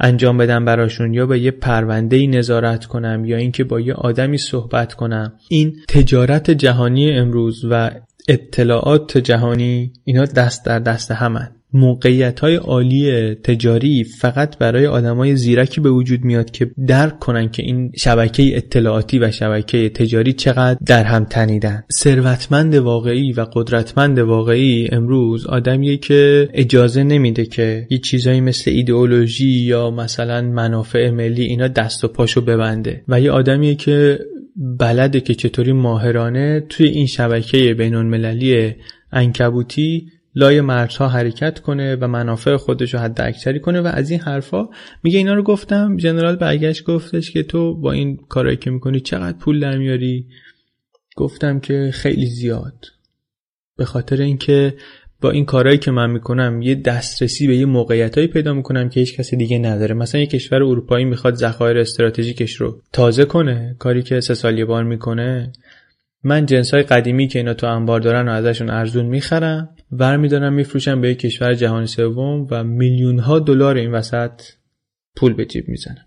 انجام بدم براشون یا به یه پرونده ای نظارت کنم یا اینکه با یه آدمی صحبت کنم. این تجارت جهانی امروز و اطلاعات جهانی اینا دست در دست همن. موقعیت های عالی تجاری فقط برای آدمای زیرکی به وجود میاد که درک کنن که این شبکه اطلاعاتی و شبکه تجاری چقدر در هم تنیدن. ثروتمند واقعی و قدرتمند واقعی امروز آدمیه که اجازه نمیده که یه چیزایی مثل ایدئولوژی یا مثلا منافع ملی اینا دست و پاشو ببنده و یه آدمیه که بلده که چطوری ماهرانه توی این شبکه بین المللی انکبوتی لای مرزها حرکت کنه و منافع خودش رو حد اکثری کنه و از این حرفا میگه اینا رو گفتم. جنرال برگشت گفتش که تو با این کارایی که می‌کنی چقدر پول در میاری؟ گفتم که خیلی زیاد. به خاطر اینکه با این کارهایی که من می‌کنم یه دسترسی به یه موقعیتهایی پیدا می‌کنم که هیچ کسی دیگه نداره. مثلا یه کشور اروپایی می‌خواد ذخایر استراتژیکش رو تازه کنه کاری که سه سال بار می‌کنه من جنس های قدیمی که اینا تو انبار دارن و ازشون ارزون می‌خرم ور میدارم میفروشم به یک کشور جهانی سوم و میلیون ها دلار این وسط پول به جیب می‌زنم.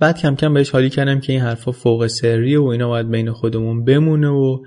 بعد کم کم بهش حالی کردم که این حرفا فوق سریه و اینا باید بین خودمون بمونه و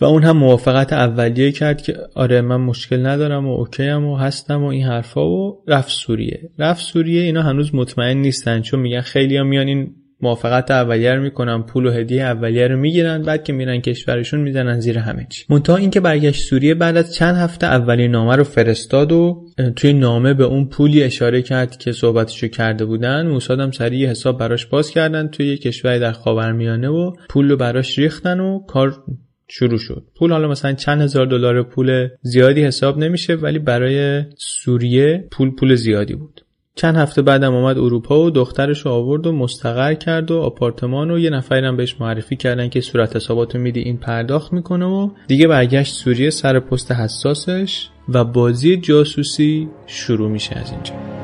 و اون هم موافقت اولیه کرد که آره من مشکل ندارم و هم و هستم و این حرفا و رفت سوریه. رفت سوریه اینا هنوز مطمئن نیستن چون میگن خیلی ها میان این موافقت اولیه رو می‌کنن پول و هدیه اولیه رو می‌گیرن بعد که میرن کشورشون می‌زنن زیر همه چی. منتها اینکه برگشت سوریه بعد از چند هفته اولین نامه رو فرستاد و توی نامه به اون پولی اشاره کرد که صحبتشو کرده بودن موساد هم سریع حساب براش باز کردن توی کشوری در خاورمیانه و پول رو براش ریختن و کار شروع شد. پول حالا مثلا چند هزار دلار پول زیادی حساب نمیشه ولی برای سوریه پول پول زیادی بود. چند هفته بعدم اومد اروپا و دخترش رو آورد و مستقر کرد و آپارتمان و یه نفرم بهش معرفی کردن که صورت حسابات میدی این پرداخت می‌کنه و دیگه برگشت سوریه سر پست حساسش و بازی جاسوسی شروع میشه از اینجا.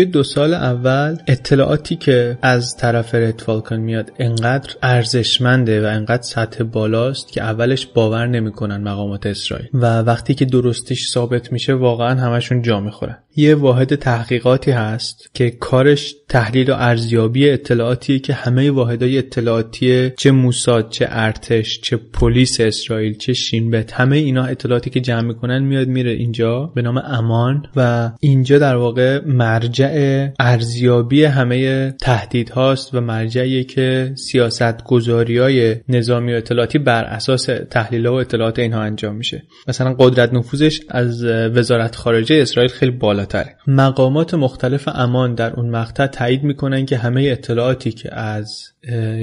توی دو سال اول اطلاعاتی که از طرف رد فالکن میاد انقدر ارزشمنده و انقدر سطح بالاست که اولش باور نمی‌کنن مقامات اسرائیل. و وقتی که درستش ثابت میشه واقعا همشون جا می‌خورن. یه واحد تحقیقاتی هست که کارش تحلیل و ارزیابی اطلاعاتیه که همه واحدهای اطلاعاتی چه موساد چه ارتش چه پلیس اسرائیل چه شینبت همه اینا اطلاعاتی که جمع می‌کنن میاد میره اینجا به نام امان و اینجا در واقع مرجع ارزیابی همه تهدید هاست و مرجعی که سیاست گذاری های نظامی و اطلاعاتی بر اساس تحلیل و اطلاعات اینها انجام میشه. مثلا قدرت نفوذش از وزارت خارجه اسرائیل خیلی بالاتره. مقامات مختلف امان در اون مقطع تایید می‌کنن که همه اطلاعاتی که از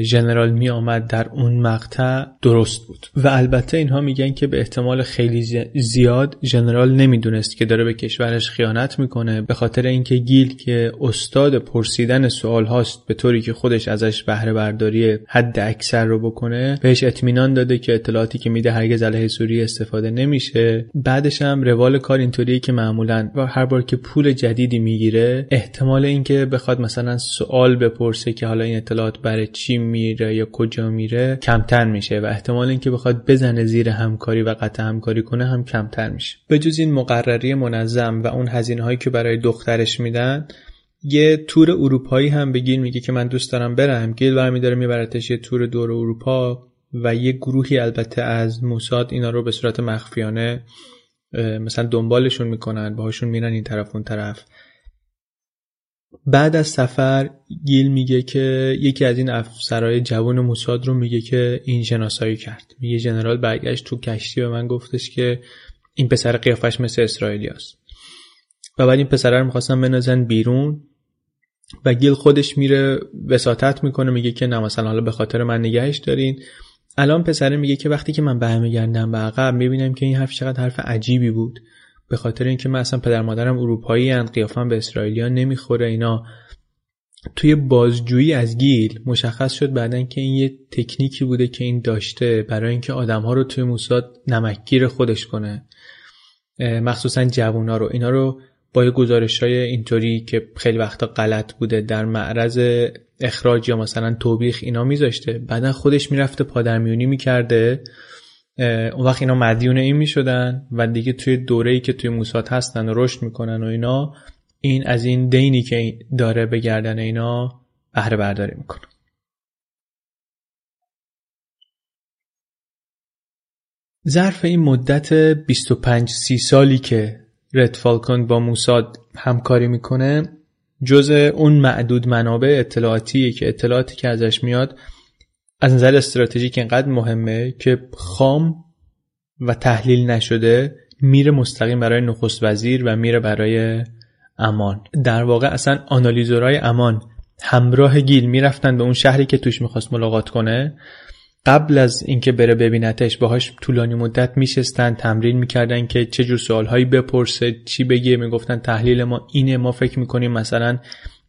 ژنرال می آمد در اون مقطع درست بود. و البته اینها میگن که به احتمال خیلی زیاد ژنرال نمی‌دونست که داره به کشورش خیانت می‌کنه به خاطر اینکه گیل که استاد پرسیدن سوال هاست به طوری که خودش ازش بهره برداری حد اکثر رو بکنه بهش اطمینان داده که اطلاعاتی که میده هرگز علیه سوریه استفاده نمیشه. بعدش هم روال کار اینطوریه که معمولا هر بار که پول جدیدی می‌گیره احتمال اینکه بخواد مثلا سوال بپرسه که حالا این اطلاعات برای چی میره یا کجا میره کمتر میشه و احتمال اینکه بخواد بزنه زیر همکاری و قطع همکاری کنه هم کمتر میشه. به جز این مقرری منظم و اون هزینه هایی که برای دخترش میدن یه تور اروپایی هم به گیل میگه که من دوست دارم برم. گیل برمی داره میبرتش یه تور دور اروپا و یه گروهی البته از موساد اینا رو به صورت مخفیانه مثلا دنبالشون می‌کنن باهاشون میرن این طرف اون طرف. بعد از سفر گیل میگه که یکی از این افسرهای جوان موساد رو میگه که این شناسایی کرد. میگه جنرال برگشت تو کشتی به من گفتش که این پسر قیافش مثل اسرائیلی است و بعد این پسر رو می‌خواستن بنازن بیرون و گیل خودش میره وساطت می‌کنه میگه که نه مثلا حالا به خاطر من نگهش دارین. الان پسره میگه که وقتی که من برمیگردم به عقب می‌بینم که این حرف چقدر حرف عجیبی بود. به خاطر اینکه من اصلا پدر مادرم اروپایی ان قیافم به اسرائیلیا نمی‌خوره اینا. توی بازجویی از گیل مشخص شد بعدا که این یه تکنیکی بوده که این داشته برای اینکه آدمها رو توی موساد نمکگیر خودش کنه. مخصوصا جوونا رو. اینا رو با گزارش های اینطوری که خیلی وقتا غلط بوده در معرض اخراج یا مثلا توبیخ اینا میذاشته. بعدا خودش می‌رفته پادرمیونی می‌کرده. اون وقت اینا مدیون این می‌شدن و دیگه توی دوره ای که توی موساد هستن و رشد می‌کنن و اینا این از این دینی که داره به گردن اینا بهره برداری می‌کنه. ظرف این مدت 25 30 سالی که رد فالکون با موساد همکاری می‌کنه جز اون معدود منابع اطلاعاتی که اطلاعاتی که ازش میاد از نظر استراتژیک اینقدر مهمه که خام و تحلیل نشده میره مستقیم برای نخست وزیر و میره برای امان. در واقع اصلا آنالیزورهای امان همراه گیل می‌رفتن به اون شهری که توش می‌خواست ملاقات کنه. قبل از اینکه بره ببینتش باهاش طولانی مدت میشستن تمرین می‌کردن که چه جور سوالهایی بپرسه چی بگه می‌گفتن تحلیل ما اینه ما فکر می‌کنیم مثلا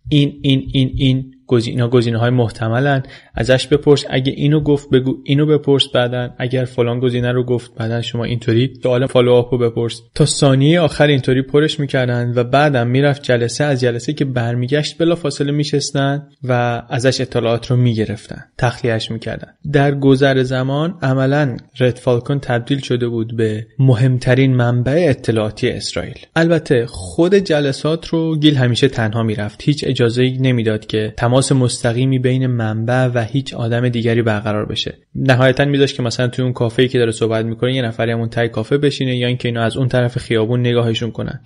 این این این این. گزینه گزینه های محتملن. ازش بپرس. اگه اینو گفت بگو اینو بپرس بعدا اگر فلان گزینه رو گفت بعدا شما اینطوری سوال follow-up رو بپرس. تا ثانیه آخر اینطوری پرش می‌کردن و بعدم می‌رفت جلسه. از جلسه که برمیگشت بلا فاصله میشستن و ازش اطلاعات رو می‌گرفتن. تخلیهش می‌کردن. در گذر زمان عملا رد فالکون تبدیل شده بود به مهمترین منبع اطلاعاتی اسرائیل. البته خود جلسات رو گیل همیشه تنها می‌رفت. هیچ اجازه نمی‌داد که مستقیمی بین منبع و هیچ آدم دیگری برقرار بشه. نهایتا میذاشت که مثلا توی اون کافه که داره صحبت می‌کنه یه نفری همون تای کافه بشینه یا اینکه اینا از اون طرف خیابون نگاهشون کنن.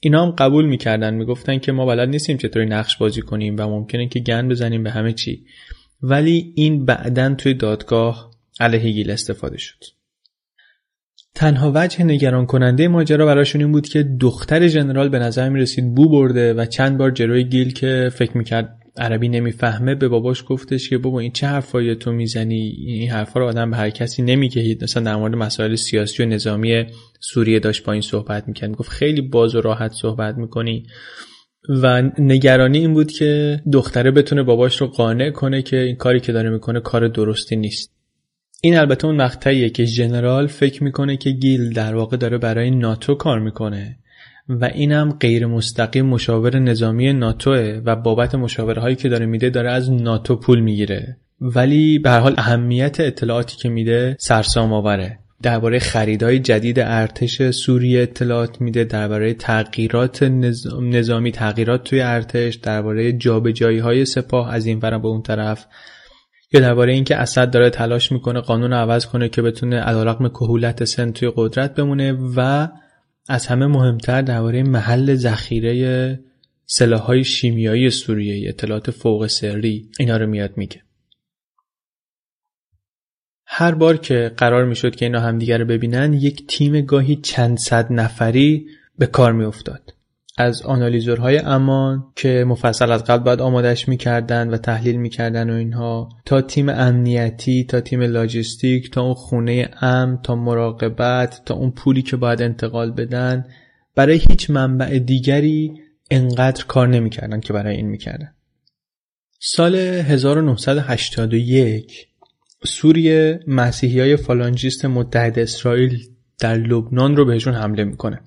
اینا هم قبول می‌کردن می‌گفتن که ما بلد نیستیم چطوری نقش بازی کنیم و ممکنه که گند بزنیم به همه چی. ولی این بعدا توی دادگاه علیه گیل استفاده شد. تنها وجه نگران کننده ماجرا براشون این بود که دختر جنرال به نظر می رسید بو برده و چند بار جلوی گیل که فکر می‌کرد عربی نمی‌فهمه به باباش گفتش که بابا این چه حرفایی تو می‌زنی؟ این حرفا رو آدم به هر کسی نمیگه مثلا در مورد مسائل سیاسی و نظامی سوریه داشت با این صحبت می‌کرد. می‌گفت خیلی باز و راحت صحبت می‌کنی. و نگرانی این بود که دختره بتونه باباش رو قانع کنه که این کاری که داره می‌کنه کار درستی نیست. این البته اون مقطعیه که ژنرال فکر می‌کنه که گیل در واقع داره برای ناتو کار می‌کنه. و اینم غیر مستقیم مشاور نظامی ناتوه و بابت مشاوره هایی که داره میده داره از ناتو پول می‌گیره. ولی به هر حال اهمیت اطلاعاتی که میده سرسام آوره. درباره خریدهای جدید ارتش سوریه اطلاعات میده درباره تغییرات نظامی تغییرات توی ارتش درباره جابجایی های سپاه از این ور به اون طرف. یا درباره اینکه اسد داره تلاش می‌کنه قانون عوض کنه که بتونه علیرغم کهولت سن توی قدرت بمونه و از همه مهمتر درباره محل ذخیره سلاحهای شیمیایی سوریه اطلاعات فوق سری اینا رو میاد میگه. هر بار که قرار می‌شد که اینا همدیگه رو ببینن یک تیم گاهی چند صد نفری به کار میافتاد. از آنالیزورهای امان که مفصل از قبل باید آمادش می‌کردن و تحلیل می‌کردن و اینها تا تیم امنیتی تا تیم لاجستیک تا اون خونه ام تا مراقبت تا اون پولی که باید انتقال بدن برای هیچ منبع دیگری انقدر کار نمی‌کردن که برای این می‌کردن. سال 1981 سوریه مسیحی های فالانجیست متحد اسرائیل در لبنان رو بهشون حمله می‌کنه.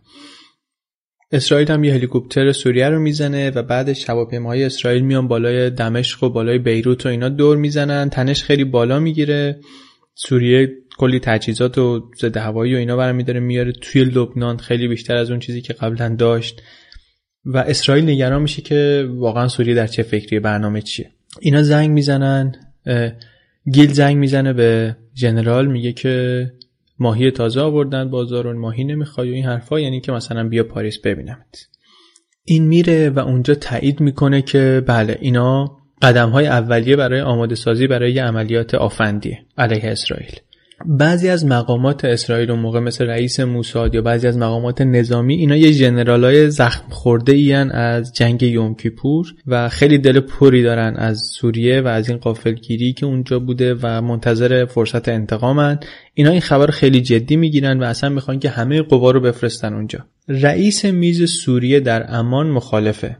اسرائیل هم یه هلیکوپتر سوریه رو می‌زنه و بعدش هواپیماهای اسرائیل میان بالای دمشق و بالای بیروت و اینا دور می‌زنن. تنش خیلی بالا می‌گیره. سوریه کلی تجهیزات و ضد هوایی و اینا برمی داره میاره. توی لبنان خیلی بیشتر از اون چیزی که قبلا داشت. و اسرائیل نگران میشه که واقعا سوریه در چه فکری برنامه چیه. اینا زنگ می‌زنن گیل زنگ می‌زنه به جنرال میگه که ماهی تازه آوردن بازار ماهی نمی‌خوای و این حرفا یعنی که مثلا بیا پاریس ببینمت. این میره و اونجا تایید می‌کنه که بله اینا قدم های اولیه برای آماده سازی برای عملیات آفندیه علیه اسرائیل. بعضی از مقامات اسرائیل اون موقع مثل رئیس موساد یا بعضی از مقامات نظامی اینا یه جنرالای زخم خورده این از جنگ یوم کیپور و خیلی دل پری دارن از سوریه و از این قافلگیری که اونجا بوده و منتظر فرصت انتقامن اینا این خبر خیلی جدی می‌گیرن و اصلا می‌خوان که همه قوا رو بفرستن اونجا. رئیس میز سوریه در امان مخالفه.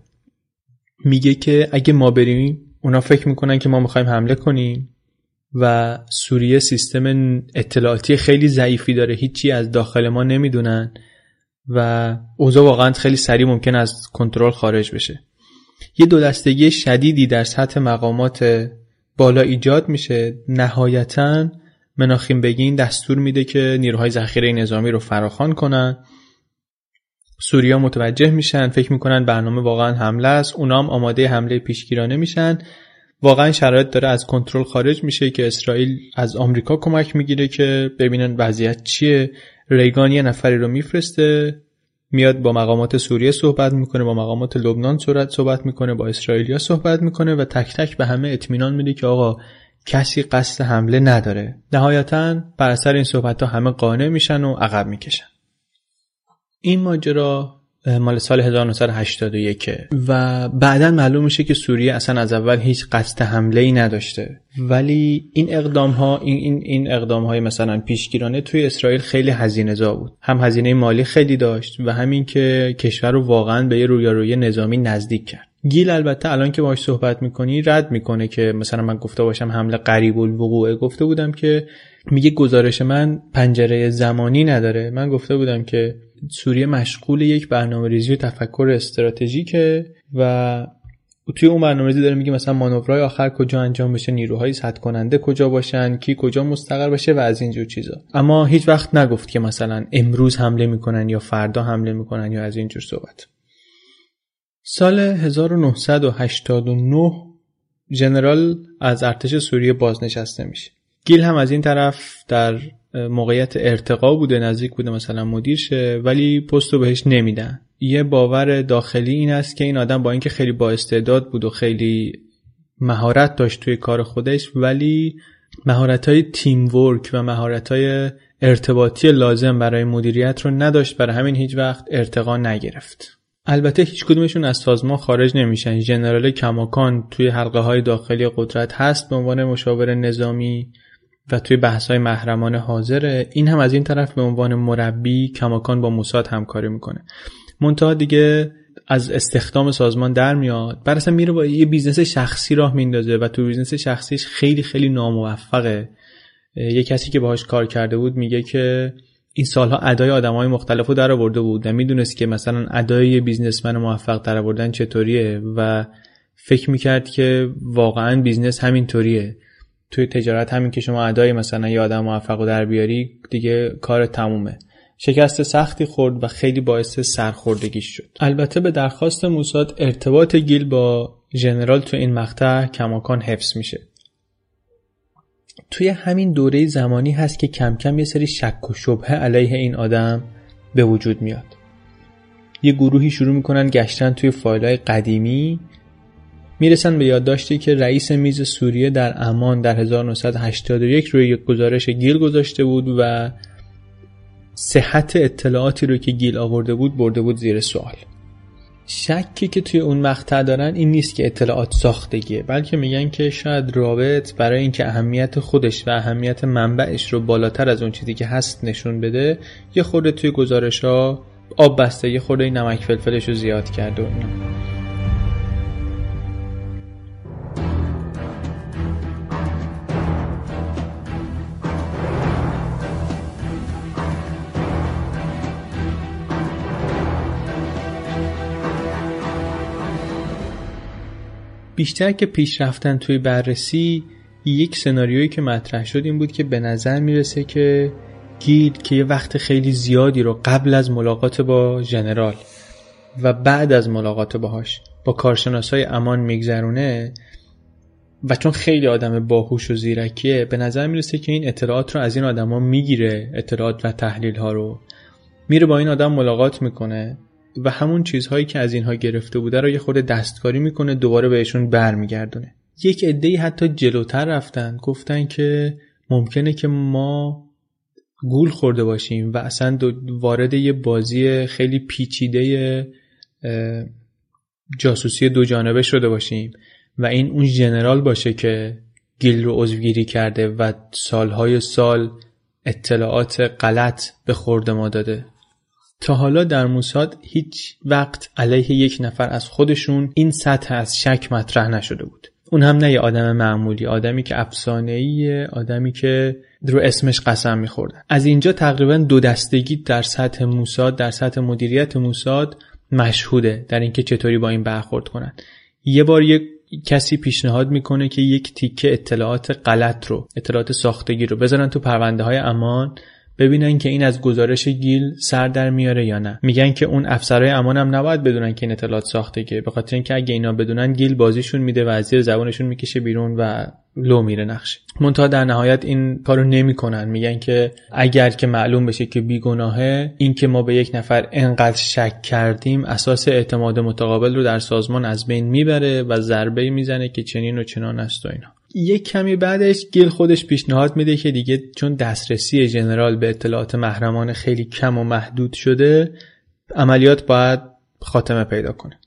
میگه که اگه ما بریم اونا فکر می‌کنن که ما می‌خوایم حمله کنیم. و سوریه سیستم اطلاعاتی خیلی ضعیفی داره. هیچی از داخل ما نمی‌دونن و اوضاع واقعا خیلی سریع ممکن از کنترل خارج بشه. یه دو دستگی شدیدی در سطح مقامات بالا ایجاد میشه. نهایتا مناخیم بگین دستور میده که نیروهای ذخیره نظامی رو فراخوان کنن. سوریا متوجه میشن فکر می‌کنن برنامه واقعا حمله است. اونا هم آماده حمله پیشگیرانه میشن. واقعا شرایط داره از کنترل خارج میشه که اسرائیل از آمریکا کمک می‌گیره که ببینن وضعیت چیه. ریگان یه نفری رو میفرسته میاد با مقامات سوریه صحبت می‌کنه با مقامات لبنان صورت صحبت می‌کنه با اسرائیلیا صحبت می‌کنه و تک تک به همه اطمینان میده که آقا کسی قصد حمله نداره. نهایتا بر اثر این صحبت ها همه قانع میشن و عقب می‌کشن. این ماجرا مال سال 1981 و بعدا معلوم میشه که سوریه اصلا از اول هیچ قصد حمله ای نداشته. ولی این اقدام ها این این این اقدام های مثلا پیشگیرانه توی اسرائیل خیلی هزینه زا بود. هم هزینه مالی خیلی داشت و همین که کشور رو واقعا به یه رویارویی نظامی نزدیک کرد. گیل البته الان که باهاش صحبت می‌کنی رد می‌کنه که مثلا من گفته باشم حمله قریب الوقوعه گفته بودم که میگه گزارش من پنجره زمانی نداره. من گفته بودم که سوریه مشغول یک برنامه ریزی و تفکر استراتژیکه و توی اون برنامه ریزی داره میگه مثلا مانورهای آخر کجا انجام بشه نیروهای سد کننده کجا باشن کی کجا مستقر بشه و از اینجور چیزا. اما هیچ وقت نگفت که مثلا امروز حمله می‌کنن یا فردا حمله می‌کنن یا از اینجور صحبت. سال 1989 ژنرال از ارتش سوریه بازنشسته میشه. گیل هم از این طرف در موقعیت ارتقا بوده نزدیک بوده مثلا مدیر شه ولی پست رو بهش نمیدن. یه باور داخلی این است که این آدم با اینکه خیلی با استعداد بود و خیلی مهارت داشت توی کار خودش ولی مهارت های تیم ورک و مهارت های ارتباطی لازم برای مدیریت رو نداشت برای همین هیچ وقت ارتقا نگرفت. البته هیچ کدومشون از سازمان خارج نمیشن. ژنرال کماکان توی حلقه های داخلی قدرت هست به عنوان مشاور نظامی. و توی بحث های محرمانه حاضره. این هم از این طرف به عنوان مربی کماکان با موساد همکاری می‌کنه. منتها دیگه از استخدام سازمان در میاد. بعد اصلا میره با یه business شخصی راه میندازه و تو business شخصیش خیلی خیلی ناموفقه. یه کسی که باهاش کار کرده بود میگه که این سالها ادای های مختلف رو در آورده بود و می‌دونست که مثلا ادای businessman موفق در آوردن چطوریه و فکر می‌کرد که واقعا business همینطوریه. توی تجارت همین که شما ادای مثلا یه آدم موفق رو در بیاری دیگه کار تمومه. شکست سختی خورد و خیلی باعث سرخوردگیش شد. البته به درخواست موساد ارتباط گیل با ژنرال تو این مقطع کماکان حفظ میشه. توی همین دوره زمانی هست که کم کم یه سری شک و شبهه علیه این آدم به وجود میاد. یه گروهی شروع می‌کنن گشتن توی فایلهای قدیمی می‌رسن به یادداشتی که رئیس میز سوریه در امان در 1981 روی یک گزارش گیل گذاشته بود و صحت اطلاعاتی رو که گیل آورده بود برده بود زیر سوال. شکی که توی اون مقطع دارن این نیست که اطلاعات ساختگیه بلکه میگن که شاید رابط برای اینکه اهمیت خودش و اهمیت منبعش رو بالاتر از اون چیزی که هست نشون بده یه خورده توی گزارش ها آب بسته یه خورده نمک فلفلش رو زیاد کرده و بیشتر که پیش رفتن توی بررسی یک سناریویی که مطرح شد این بود که به نظر می‌رسه که گیل که یه وقت خیلی زیادی رو قبل از ملاقات با ژنرال و بعد از ملاقات باهاش با کارشناسای امان میگذرونه و چون خیلی آدم باهوش و زیرکیه به نظر می‌رسه که این اطلاعات رو از این آدما می‌گیره اطلاعات و تحلیل ها رو. میره با این آدم ملاقات می‌کنه. و همون چیزهایی که از اینها گرفته بوده رو یه خورده دستکاری می‌کنه دوباره بهشون برمیگردونه. یک عده حتی جلوتر رفتن گفتن که ممکنه که ما گول خورده باشیم و اصلا وارد یه بازی خیلی پیچیده جاسوسی دو جانبه شده باشیم و این اون ژنرال باشه که گیل رو عضوگیری کرده و سالهای سال اطلاعات غلط به خورده ما داده. تا حالا در موساد هیچ وقت علیه یک نفر از خودشون این سطح از شک مطرح نشده بود. اون هم نه یه آدم معمولی آدمی که افسانه‌ایه آدمی که رو اسمش قسم میخوردن از اینجا تقریبا دو دستگی در سطح موساد در سطح مدیریت موساد مشهوده در اینکه چطوری با این برخورد کنن. یه بار یک کسی پیشنهاد می‌کنه که یک تیکه اطلاعات غلط رو اطلاعات ساختگی رو بذارن تو پرونده های امان ببینن که این از گزارش گیل سر در میاره یا نه. میگن که اون افسرهای امان هم نباید بدونن که این اطلاعات ساختگیه به خاطر اینکه اگه اینا بدونن گیل بازیشون میده و از زبانشون می‌کشه بیرون و لو میره نقشه منتها در نهایت این کارو نمی‌کنن. میگن که اگر که معلوم بشه که بیگناهه این که ما به یک نفر انقدر شک کردیم اساس اعتماد متقابل رو در سازمان از بین می‌بره و ضربه می‌زنه که چنین و چنان است و اینا. یک کمی بعدش گیل خودش پیشنهاد میده که دیگه چون دسترسی ژنرال به اطلاعات محرمانه خیلی کم و محدود شده عملیات باید خاتمه پیدا کنه.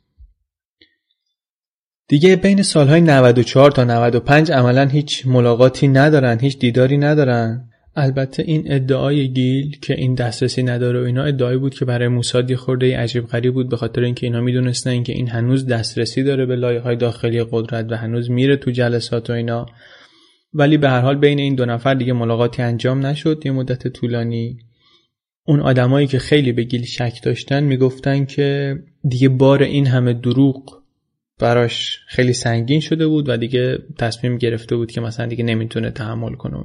دیگه بین سالهای 94 تا 95 عملا هیچ ملاقاتی ندارن هیچ دیداری ندارن. البته این ادعای گیل که این دسترسی نداره و اینا ادعایی بود که برای موساد خورده عجیب غریب بود به خاطر اینکه اینا می‌دونستن که این هنوز دسترسی داره به لایه های داخلی قدرت و هنوز میره تو جلسات و اینا. ولی به هر حال بین این دو نفر دیگه ملاقاتی انجام نشد. یه مدت طولانی اون آدمایی که خیلی به گیل شک داشتن می‌گفتن که دیگه بار این همه دروغ براش خیلی سنگین شده بود و دیگه تصمیم گرفته بود که مثلا دیگه نمی‌تونه تحمل کنه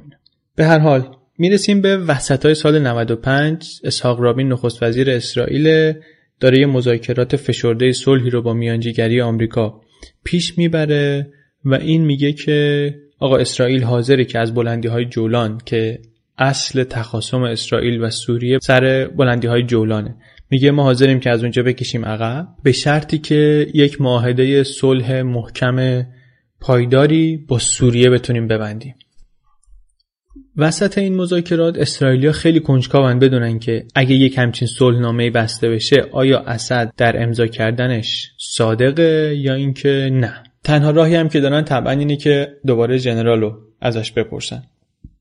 به هر حال می‌رسیم به وسط های سال 95 اسحاق رابین نخست وزیر اسرائیل داره یه مذاکرات فشرده صلحی رو با میانجیگری آمریکا پیش می‌بره و این میگه که آقا اسرائیل حاضره که از بلندی های جولان که اصل تخاصم اسرائیل و سوریه سر بلندی های جولانه. میگه ما حاضریم که از اونجا بکشیم عقب. به شرطی که یک معاهده صلح محکم پایداری با سوریه بتونیم ببندیم. وسط این مذاکرات اسرائیلیا خیلی کنجکاون بدونن که اگه یک همچین صلحنامه بسته بشه آیا اسد در امضا کردنش صادقه یا اینکه نه؟ تنها راهی هم که دارن طبعا اینه که دوباره جنرال رو ازش بپرسن.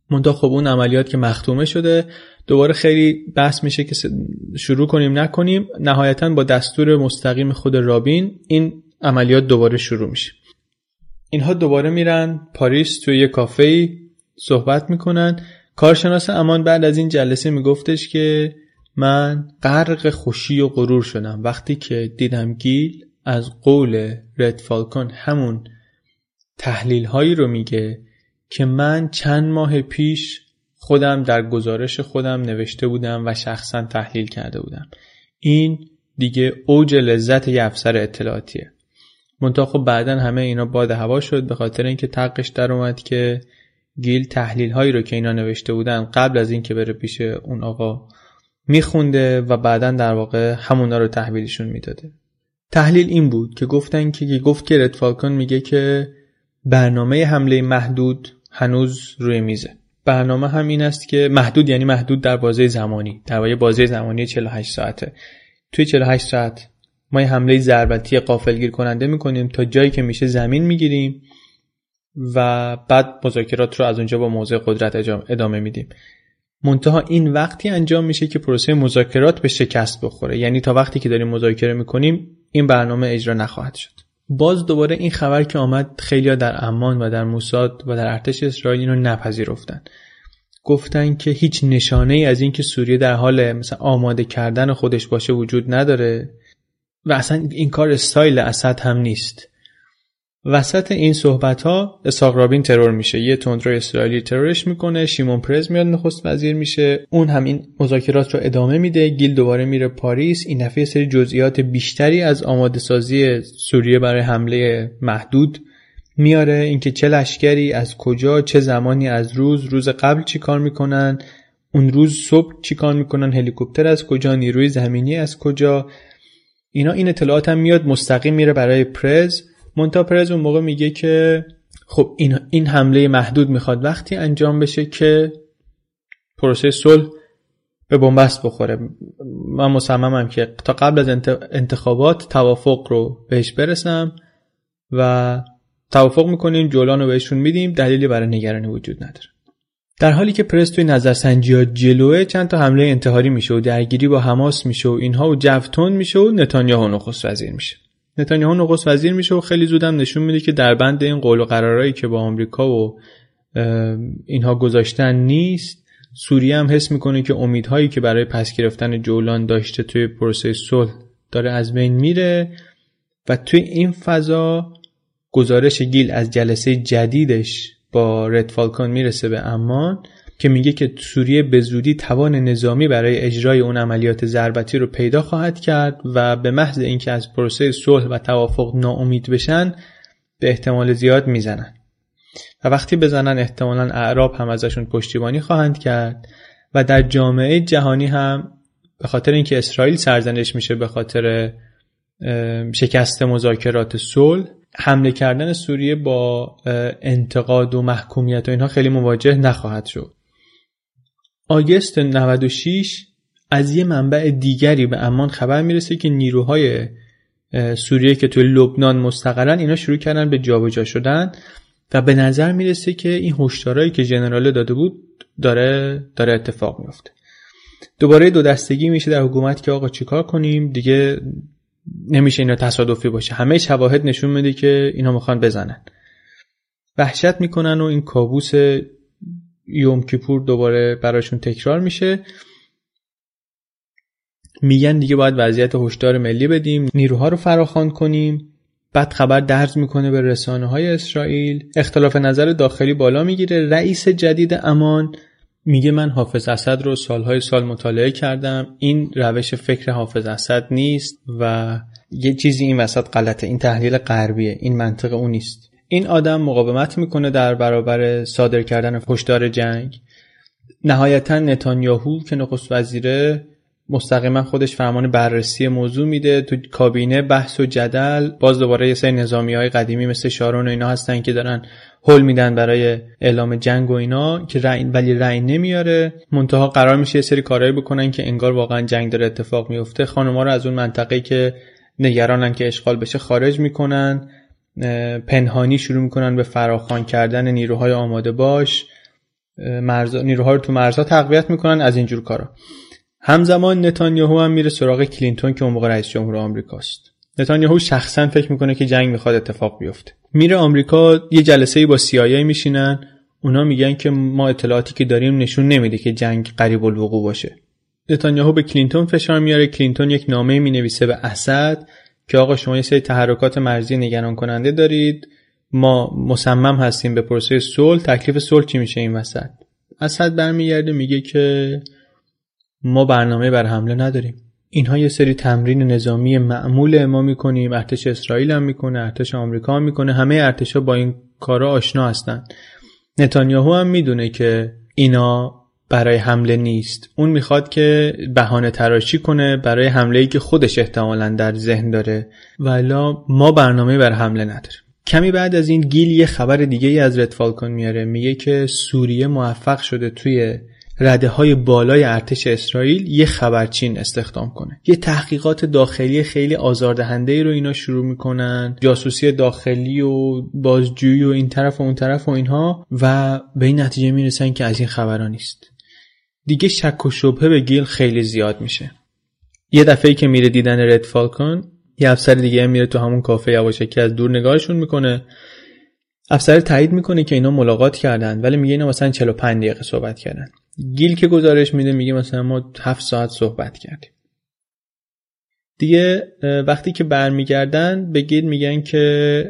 منتها خب اون عملیات که مختومه شده دوباره خیلی بحث میشه که شروع کنیم نکنیم. نهایتا با دستور مستقیم خود رابین این عملیات دوباره شروع میشه. اینها دوباره میرن پاریس توی یه کافه صحبت می‌کنن کارشناس امان بعد از این جلسه میگفتش که من غرق خوشی و غرور شدم. وقتی که دیدم گیل از قول رد فالکون همون تحلیل هایی رو میگه که من چند ماه پیش خودم در گزارش خودم نوشته بودم و شخصا تحلیل کرده بودم. این دیگه اوج لذت یه افسر اطلاعاتیه. منتها خب بعدا همه اینا باد هوا شد به خاطر اینکه تقش در اومد که گیل تحلیل هایی رو که اینا نوشته بودن قبل از اینکه بره پیش اون آقا میخونده و بعدا در واقع همونا رو تحویلشون می‌داده. تحلیل این بود که گفتن که گفت که رد فالکون میگه که برنامه حمله محدود هنوز روی میزه. برنامه هم این است که محدود یعنی محدود در بازه زمانی در واقع بازه زمانی 48 ساعته. توی 48 ساعت ما یه حمله ضربتی قافلگیر کننده می‌کنیم تا جایی که میشه زمین می‌گیریم. و بعد مذاکرات رو از اونجا با موضع قدرت ادامه میدیم. منتها این وقتی انجام میشه که پروسه مذاکرات به شکست بخوره. یعنی تا وقتی که داریم مذاکره می‌کنیم این برنامه اجرا نخواهد شد. باز دوباره این خبر که آمد خیلی در امان و در موساد و در ارتش اسرائیل رو نپذیرفتن. گفتن که هیچ نشانه ای از اینکه سوریه در حال مثلا آماده کردن خودش باشه وجود نداره و اصلا این کار استایل اسد هم نیست. وسط این صحبت ها اساق رابین ترور میشه. یه تندرو اسرائیلی ترورش می‌کنه شیمون پرز میاد نخست وزیر میشه. اون هم این مذاکرات رو ادامه میده. گیل دوباره میره پاریس. این دفعه سری جزئیات بیشتری از آماده سازی سوریه برای حمله محدود میاره. اینکه چه لشکری از کجا چه زمانی از روز روز قبل چی کار می‌کنن اون روز صبح چی کار می‌کنن هلیکوپتر از کجا نیروی زمینی از کجا. اینا این اطلاعات هم میاد مستقیم میره برای پرز. مونتا پرز اون موقع میگه که خب این, این حمله محدود می‌خواد. وقتی انجام بشه که پروسه صلح به بنبست بخوره. من مصممم که تا قبل از انتخابات توافق رو بهش برسم و توافق می‌کنیم جولان رو بهشون میدیم دلیلی برای نگرانی وجود نداره. در حالی که پرس توی نظرسنجی ها جلوه چند تا حمله انتحاری میشه و درگیری با حماس میشه و اینها و جفتون میشه و نتانیاهو نخست وزیر میشه. نتانیاهو نخست وزیر میشه و خیلی زودم نشون میده که در بند این قول و قرارایی که با آمریکا و اینها گذاشتن نیست. سوریه هم حس می‌کنه که امیدهایی که برای پس گرفتن جولان داشته توی پروسه صلح داره از بین میره و توی این فضا گزارش گیل از جلسه جدیدش با رد فالکون می‌رسه به امان. که میگه که سوریه به زودی توان نظامی برای اجرای اون عملیات ضربتی رو پیدا خواهد کرد و به محض اینکه از پروسه صلح و توافق ناامید بشن به احتمال زیاد می‌زنن. و وقتی بزنن احتمالا اعراب هم ازشون پشتیبانی خواهند کرد و در جامعه جهانی هم به خاطر اینکه اسرائیل سرزنش میشه به خاطر شکست مذاکرات صلح حمله کردن سوریه با انتقاد و محکومیت و اینها خیلی مواجه نخواهد شد. آگست 96 از یه منبع دیگری به امان خبر می‌رسه که نیروهای سوریه که توی لبنان مستقرن اینا شروع کردن به جابجا شدن و به نظر می‌رسه که این هشدارایی که ژنرال داده بود داره داره اتفاق میفته. دوباره دو دستگی میشه در حکومت که آقا چیکار کنیم؟ دیگه نمیشه اینا تصادفی باشه. همه شواهد نشون میده که اینا می‌خوان بزنن. وحشت می‌کنن و این کابوس یوم کیپور دوباره براشون تکرار میشه. میگن دیگه باید وضعیت هشدار ملی بدیم نیروها رو فراخوان کنیم. بعد خبر درز می‌کنه به رسانه های اسرائیل. اختلاف نظر داخلی بالا می‌گیره. رئیس جدید امان میگه من حافظ اسد رو سالهای سال مطالعه کردم. این روش فکر حافظ اسد نیست و یه چیزی این وسط غلطه. این تحلیل غربیه. این منطق اون نیست. این آدم مقاومت می‌کنه در برابر صادر کردن هشدار جنگ. نهایتا نتانیاهو که نخست وزیره مستقیما خودش فرمان بررسی موضوع میده تو کابینه بحث و جدل باز دوباره یه سری نظامی های قدیمی مثل شارون و اینا هستن که دارن حل میدن برای اعلام جنگ و اینا که رأی ولی رأی نمیاره. منتها قرار میشه یه سری کارهایی بکنن که انگار واقعا جنگ داره اتفاق میفته خانم‌ها رو از اون منطقه که نگرانن که اشغال بشه خارج می‌کنن. پنهانی شروع می‌کنن به فراخوان کردن نیروهای آماده باش. مرز... نیروها رو تو مرزها تقویت می‌کنن از اینجور کارا. همزمان نتانیاهو هم میره سراغ کلینتون که اون موقع رئیس جمهور آمریکاست نتانیاهو شخصا فکر می‌کنه که جنگ می‌خواد اتفاق بیفته. میره آمریکا یه جلسه با سیایی میشینن. اونا میگن که ما اطلاعاتی که داریم نشون نمیده که جنگ قریب الوقوع باشه. نتانیاهو به کلینتون فشار میاره. کلینتون یک نامه می‌نویسه به اسد. که آقا شما یه سری تحرکات مرزی نگران کننده دارید ما مصمم هستیم به پروسه صلح. تکلیف صلح چی میشه این وسط؟ اسد برمیگرده میگه که ما برنامه بر حمله نداریم. اینها یه سری تمرین نظامی معمول ما می‌کنیم. ارتش اسرائیل هم می‌کنه ارتش آمریکا هم می‌کنه. همه ارتشها با این کارا آشنا هستن. نتانیاهو هم می‌دونه که اینا برای حمله نیست. اون می‌خواد که بهانه تراشی کنه برای حمله ای که خودش احتمالا در ذهن داره. ولی ما برنامه بر حمله نداریم. کمی بعد از این گیل یه خبر دیگه ای از رد فالکون میاره. میگه که سوریه موفق شده توی رده های بالای ارتش اسرائیل یه خبرچین استخدام کنه. یه تحقیقات داخلی خیلی آزاردهنده رو اینا شروع می‌کنن. جاسوسی داخلی و بازجویی و این طرف و اون طرف و اینها و به این نتیجه می‌رسن که از این خبرها نیست. دیگه شک و شبهه به گیل خیلی زیاد میشه. یه دفعه که میره دیدن رد فالکون یه افسر دیگه میره تو همون کافه یواشکی از دور نگاهشون می‌کنه. افسر تایید می‌کنه که اینا ملاقات کردن ولی میگه اینا مثلا 45 دقیقه صحبت کردن. گیل که گزارش میده میگه مثلا ما 7 ساعت صحبت کردیم. دیگه وقتی که برمیگردن به گیل میگن که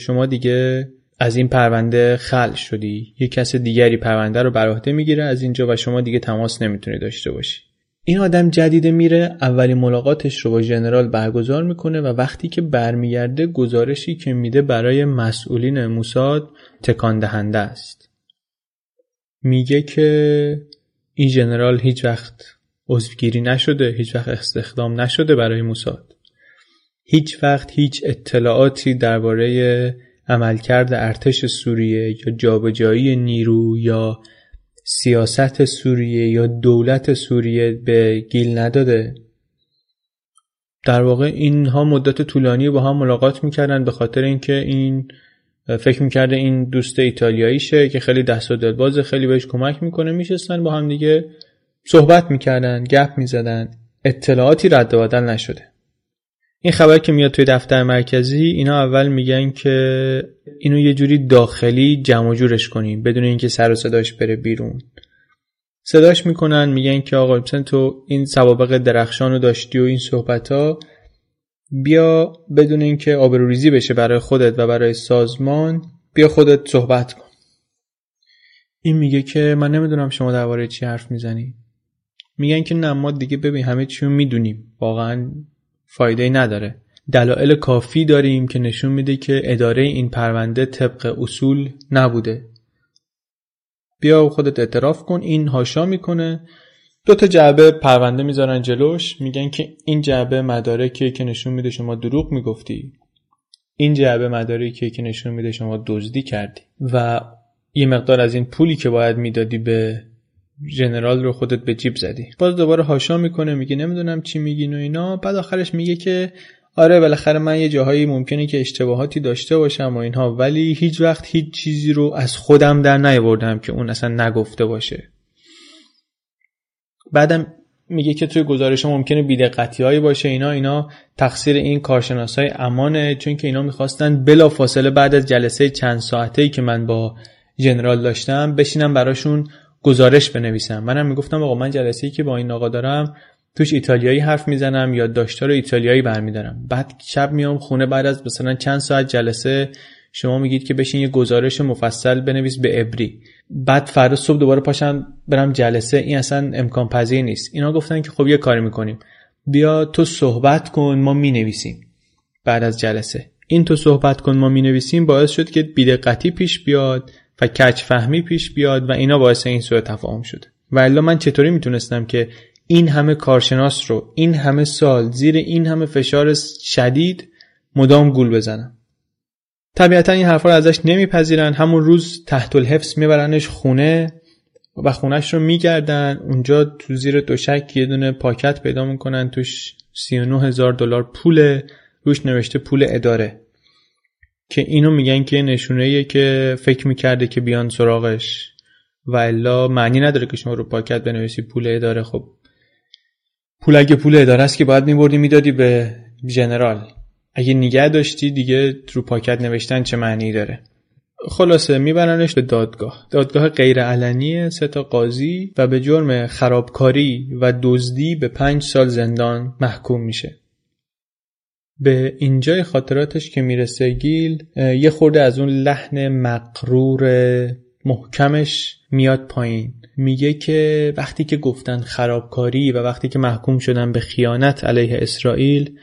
شما دیگه از این پرونده خل شدی. یه کس دیگری پرونده رو بر عهده می‌گیره از اینجا و شما دیگه تماس نمی‌تونی داشته باشی. این آدم جدیده میره اولین ملاقاتش رو با ژنرال برگزار می‌کنه و وقتی که برمیگرده گزارشی که میده برای مسئولین موساد تکان دهنده است. میگه که این ژنرال هیچ وقت عضوگیری نشده هیچ وقت استخدام نشده برای موساد. هیچ وقت هیچ اطلاعاتی درباره عملکرد ارتش سوریه یا جابجایی نیرو یا سیاست سوریه یا دولت سوریه به گیل نداده. در واقع اینها مدت طولانی با هم ملاقات می‌کردن به خاطر اینکه این فکر می‌کرده این دوست ایتالیاییشه که خیلی دست و دلبازه خیلی بهش کمک می‌کنه میشستن با هم دیگه صحبت می‌کردن گپ می‌زدن اطلاعاتی رد و بدل نشده. این خبر که میاد توی دفتر مرکزی اینا اول میگن که اینو یه جوری داخلی جمع جورش کنیم بدون اینکه سر و صداش بره بیرون. صداش می‌کنن میگن که آقا تو این سوابق درخشان رو داشتی و این صحبت ها بیا بدون اینکه آبروریزی بشه برای خودت و برای سازمان بیا خودت صحبت کن. این میگه که من نمی‌دونم شما درباره چی حرف می‌زنی. میگن که نه ما دیگه ببین همه چی رو می‌دونیم. واقعا فایده نداره. دلایل کافی داریم که نشون میده که اداره این پرونده طبق اصول نبوده. بیا خودت اعتراف کن. این هاشا می‌کنه. دو تا جعبه پرونده می‌ذارن جلوش. میگن که این جعبه مدارکی که نشون میده شما دروغ می‌گفتی. این جعبه مدارکی که نشون میده شما دزدی کردی. و یه مقدار از این پولی که باید می‌دادی به ژنرال رو خودت به جیب زدی. باز دوباره هاشا می‌کنه میگه نمی‌دونم چی میگین و اینا. بعد آخرش میگه که آره بالاخره من یه جاهایی ممکنه که اشتباهاتی داشته باشم و اینها ولی هیچ وقت هیچ چیزی رو از خودم در نیاوردم که اون اصلا نگفته باشه. بعدم میگه که توی گزارش ممکنه بیدقتی هایی باشه اینا اینا تقصیر این کارشناس های امانه چون که اینا می‌خواستن بلا فاصله بعد از جلسه چند ساعته ای که من با جنرال داشتم بشینم براشون گزارش بنویسم. منم می‌گفتم آقا من جلسه ای که با این آقا دارم توش ایتالیایی حرف می‌زنم یا داشتار ایتالیایی برمیدارم. بعد شب میام خونه بعد از مثلا چند ساعت جلسه شما میگید که بشین یه گزارش مفصل بنویس به ابری. بعد فردا صبح دوباره پاشم برم جلسه. این اصلا امکان پذیر نیست. اینا گفتن که خب یه کاری می‌کنیم. بیا تو صحبت کن ما می‌نویسیم بعد از جلسه. این تو صحبت کن ما می‌نویسیم باعث شد که بیدقتی پیش بیاد. و کچ فهمی پیش بیاد و اینا باعث این سوء تفاهم شده. و الا من چطوری می‌تونستم که این همه کارشناس رو این همه سال زیر این همه فشار شدید مدام گول بزنم؟ طبیعتا این حرفا رو ازش نمیپذیرن. همون روز تحت الحفظ میبرنش خونه و خونش رو میگردن. اونجا تو زیر دوشک یه دونه پاکت پیدا می‌کنن توش 39 هزار دلار پول روش نوشته پول اداره. که اینو میگن که نشونه که فکر می‌کرده که بیان سراغش. و الا معنی نداره که شما رو پاکت بنویسی پول اداره. خب پول اگه پول اداره است که باید میبردی می‌دادی به جنرال. اگه نگه داشتی دیگه رو پاکت نوشتن چه معنی داره؟ خلاصه میبرنش به دادگاه. دادگاه غیر علنی سه قاضی و به جرم خرابکاری و دزدی به پنج سال زندان محکوم میشه. به اینجای خاطراتش که می‌رسه گیل یه خورده از اون لحن مقرور محکمش میاد پایین. میگه که وقتی که گفتن خرابکاری و وقتی که محکوم شدن به خیانت علیه اسرائیل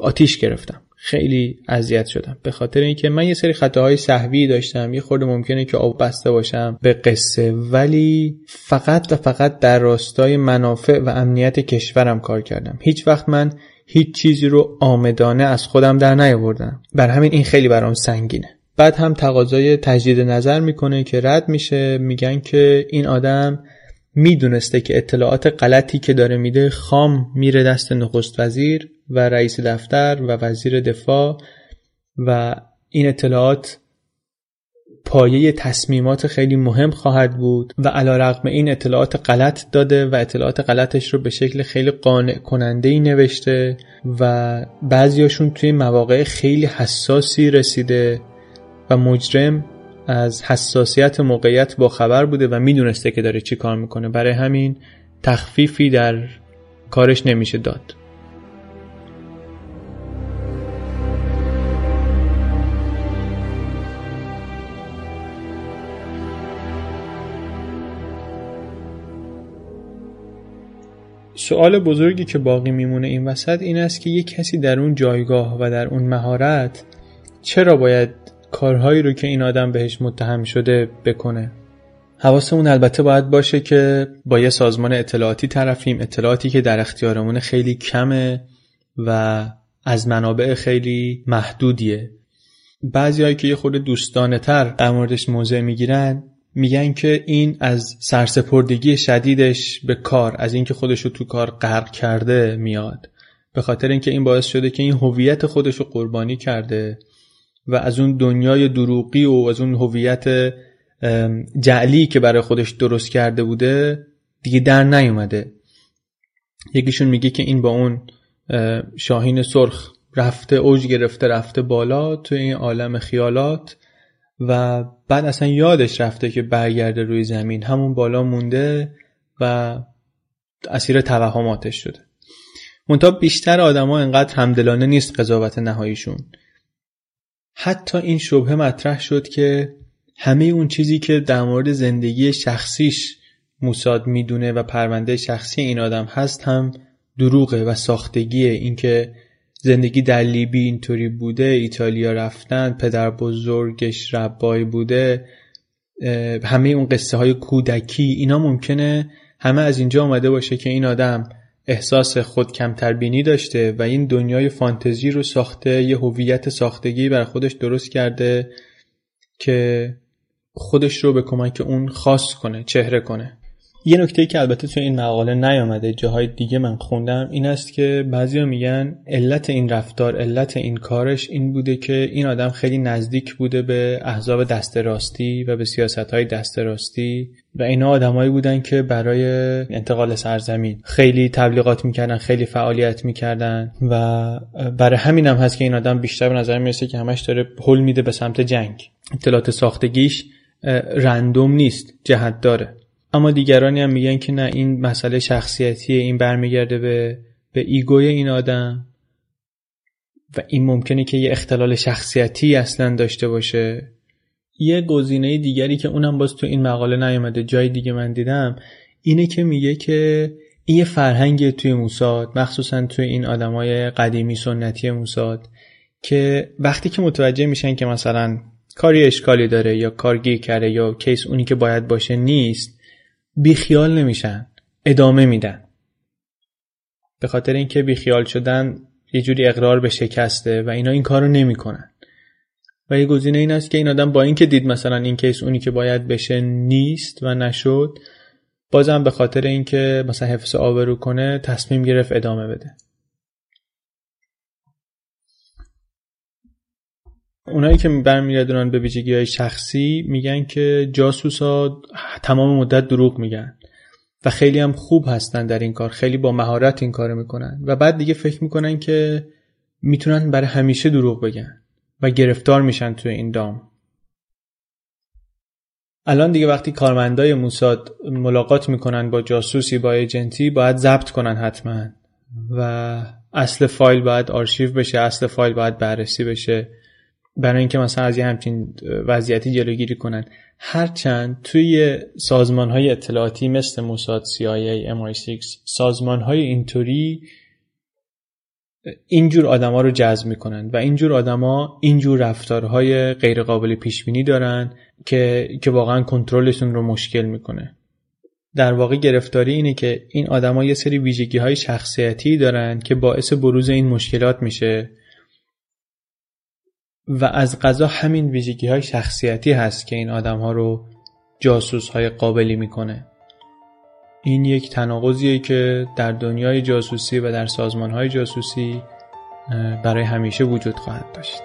آتیش گرفتم. خیلی اذیت شدم. به خاطر اینکه من یه سری خطاهای صحوی داشتم. یه خورده ممکنه که آب بسته باشم به قصه. ولی فقط و فقط در راستای منافع و امنیت کشورم کار کردم. هیچ وقت من هیچ چیزی رو آمدانه از خودم در نیاوردم. بر همین این خیلی برام سنگینه. بعد هم تقاضای تجدید نظر می‌کنه که رد میشه. میگن که این آدم می‌دونسته که اطلاعات غلطی که داره میده خام میره دست نخست وزیر و رئیس دفتر و وزیر دفاع و این اطلاعات پایه تصمیمات خیلی مهم خواهد بود و علا رقم این اطلاعات غلط داده و اطلاعات غلطش رو به شکل خیلی قانع کننده ای نوشته و بعضیاشون توی مواقع خیلی حساسی رسیده و مجرم از حساسیت موقعیت با خبر بوده و می‌دونسته که داره چی کار می‌کنه. برای همین تخفیفی در کارش نمیشه داد. سوال بزرگی که باقی میمونه این وسط این است که یک کسی در اون جایگاه و در اون مهارت چرا باید کارهایی رو که این آدم بهش متهم شده بکنه؟ حواسمون البته باید باشه که با یه سازمان اطلاعاتی طرفیم. اطلاعاتی که در اختیارمون خیلی کمه و از منابع خیلی محدودیه. بعضیهایی که یه خود دوستانه تر در موردش موضع می‌گیرن میگن که این از سرسپردگی شدیدش به کار از اینکه خودش رو تو کار غرق کرده میاد. به خاطر اینکه این باعث شده که این هویت خودش رو قربانی کرده و از اون دنیای دروغی و از اون هویت جعلی که برای خودش درست کرده بوده دیگه در نیومده. یکیشون میگه که این با اون شاهین سرخ رفته اوج گرفته رفته بالا تو این عالم خیالات. و بعد اصلا یادش رفته که برگرده روی زمین. همون بالا مونده و اسیر توهماتش شده. منتها بیشتر آدما انقدر همدلانه نیست قضاوت نهاییشون. حتی این شبه مطرح شد که همه اون چیزی که در مورد زندگی شخصیش موساد می‌دونه و پرونده شخصی این آدم هست هم دروغه و ساختگیه. اینکه زندگی در لیبی اینطوری بوده ایتالیا رفتن پدر بزرگش ربای بوده همه اون قصه های کودکی اینا ممکنه همه از اینجا آمده باشه که این آدم احساس خود کمتر بینی داشته و این دنیای فانتزی رو ساخته یه هویت ساختگی بر خودش درست کرده که خودش رو به کمک اون خاص کنه چهره کنه. یه نکته که البته تو این مقاله نیامده جاهای دیگه من خوندم این است که بعضیا میگن علت این رفتار علت این کارش این بوده که این آدم خیلی نزدیک بوده به احزاب دست راستی و به سیاست های دست راستی و اینا آدمایی بودن که برای انتقال سرزمین خیلی تبلیغات می‌کردن خیلی فعالیت می‌کردن و برای همین هم هست که این آدم بیشتر به نظر می‌رسه که همش داره پل میده به سمت جنگ. اطلاعات ساختگیش رندوم نیست جهت داره. اما دیگرانی هم میگن که نه این مسئله شخصیتی این برمیگرده به به ایگوی این آدم. و این ممکنه که یه اختلال شخصیتی اصلا داشته باشه. یه گزینه دیگری که اونم باز تو این مقاله نیومده جای دیگه من دیدم اینه که میگه که این یه فرهنگ توی موساد مخصوصا توی این آدمای قدیمی سنتی موساد که وقتی که متوجه میشن که مثلا کاری اشکالی داره یا کار گیر کرده یا کیس اونی که باید باشه نیست بیخیال نمیشن ادامه میدن. به خاطر اینکه بیخیال شدن یه جوری اقرار به شکسته و اینا این کارو نمی‌کنن. و یه گزینه این است که این آدم با اینکه دید مثلا این کیس اونی که باید بشه نیست و نشد بازم به خاطر اینکه مثلا حفظ آبرو کنه تصمیم گرفت ادامه بده. اونایی که برمیگردونن به ویژگی های شخصی میگن که جاسوسا تمام مدت دروغ میگن و خیلی هم خوب هستن در این کار خیلی با مهارت این کار می‌کنن و بعد دیگه فکر می‌کنن که می‌تونن برای همیشه دروغ بگن و گرفتار میشن توی این دام. الان دیگه وقتی کارمندای موساد ملاقات می‌کنن با جاسوسی با ایجنتی باید ضبط کنن حتما و اصل فایل باید آرشیو بشه اصل فایل باید بررسی بشه. برای اینکه مثلا از یه همچین وضعیتی جلوگیری کنن. هرچند توی سازمان های اطلاعاتی مثل موساد CIA, MI6 سازمان های اینطوری اینجور آدما رو جذب می‌کنن و اینجور آدما اینجور رفتارهای غیر قابل پیش بینی دارن که که واقعا کنترلشون رو مشکل می‌کنه. در واقع گرفتاری اینه که این آدما یه سری ویژگی های شخصیتی دارن که باعث بروز این مشکلات میشه. و از قضا همین ویژگی های شخصیتی هست که این آدم ها رو جاسوس های قابلی می‌کنه. این یک تناقضیه که در دنیای جاسوسی و در سازمان های جاسوسی برای همیشه وجود خواهد داشت.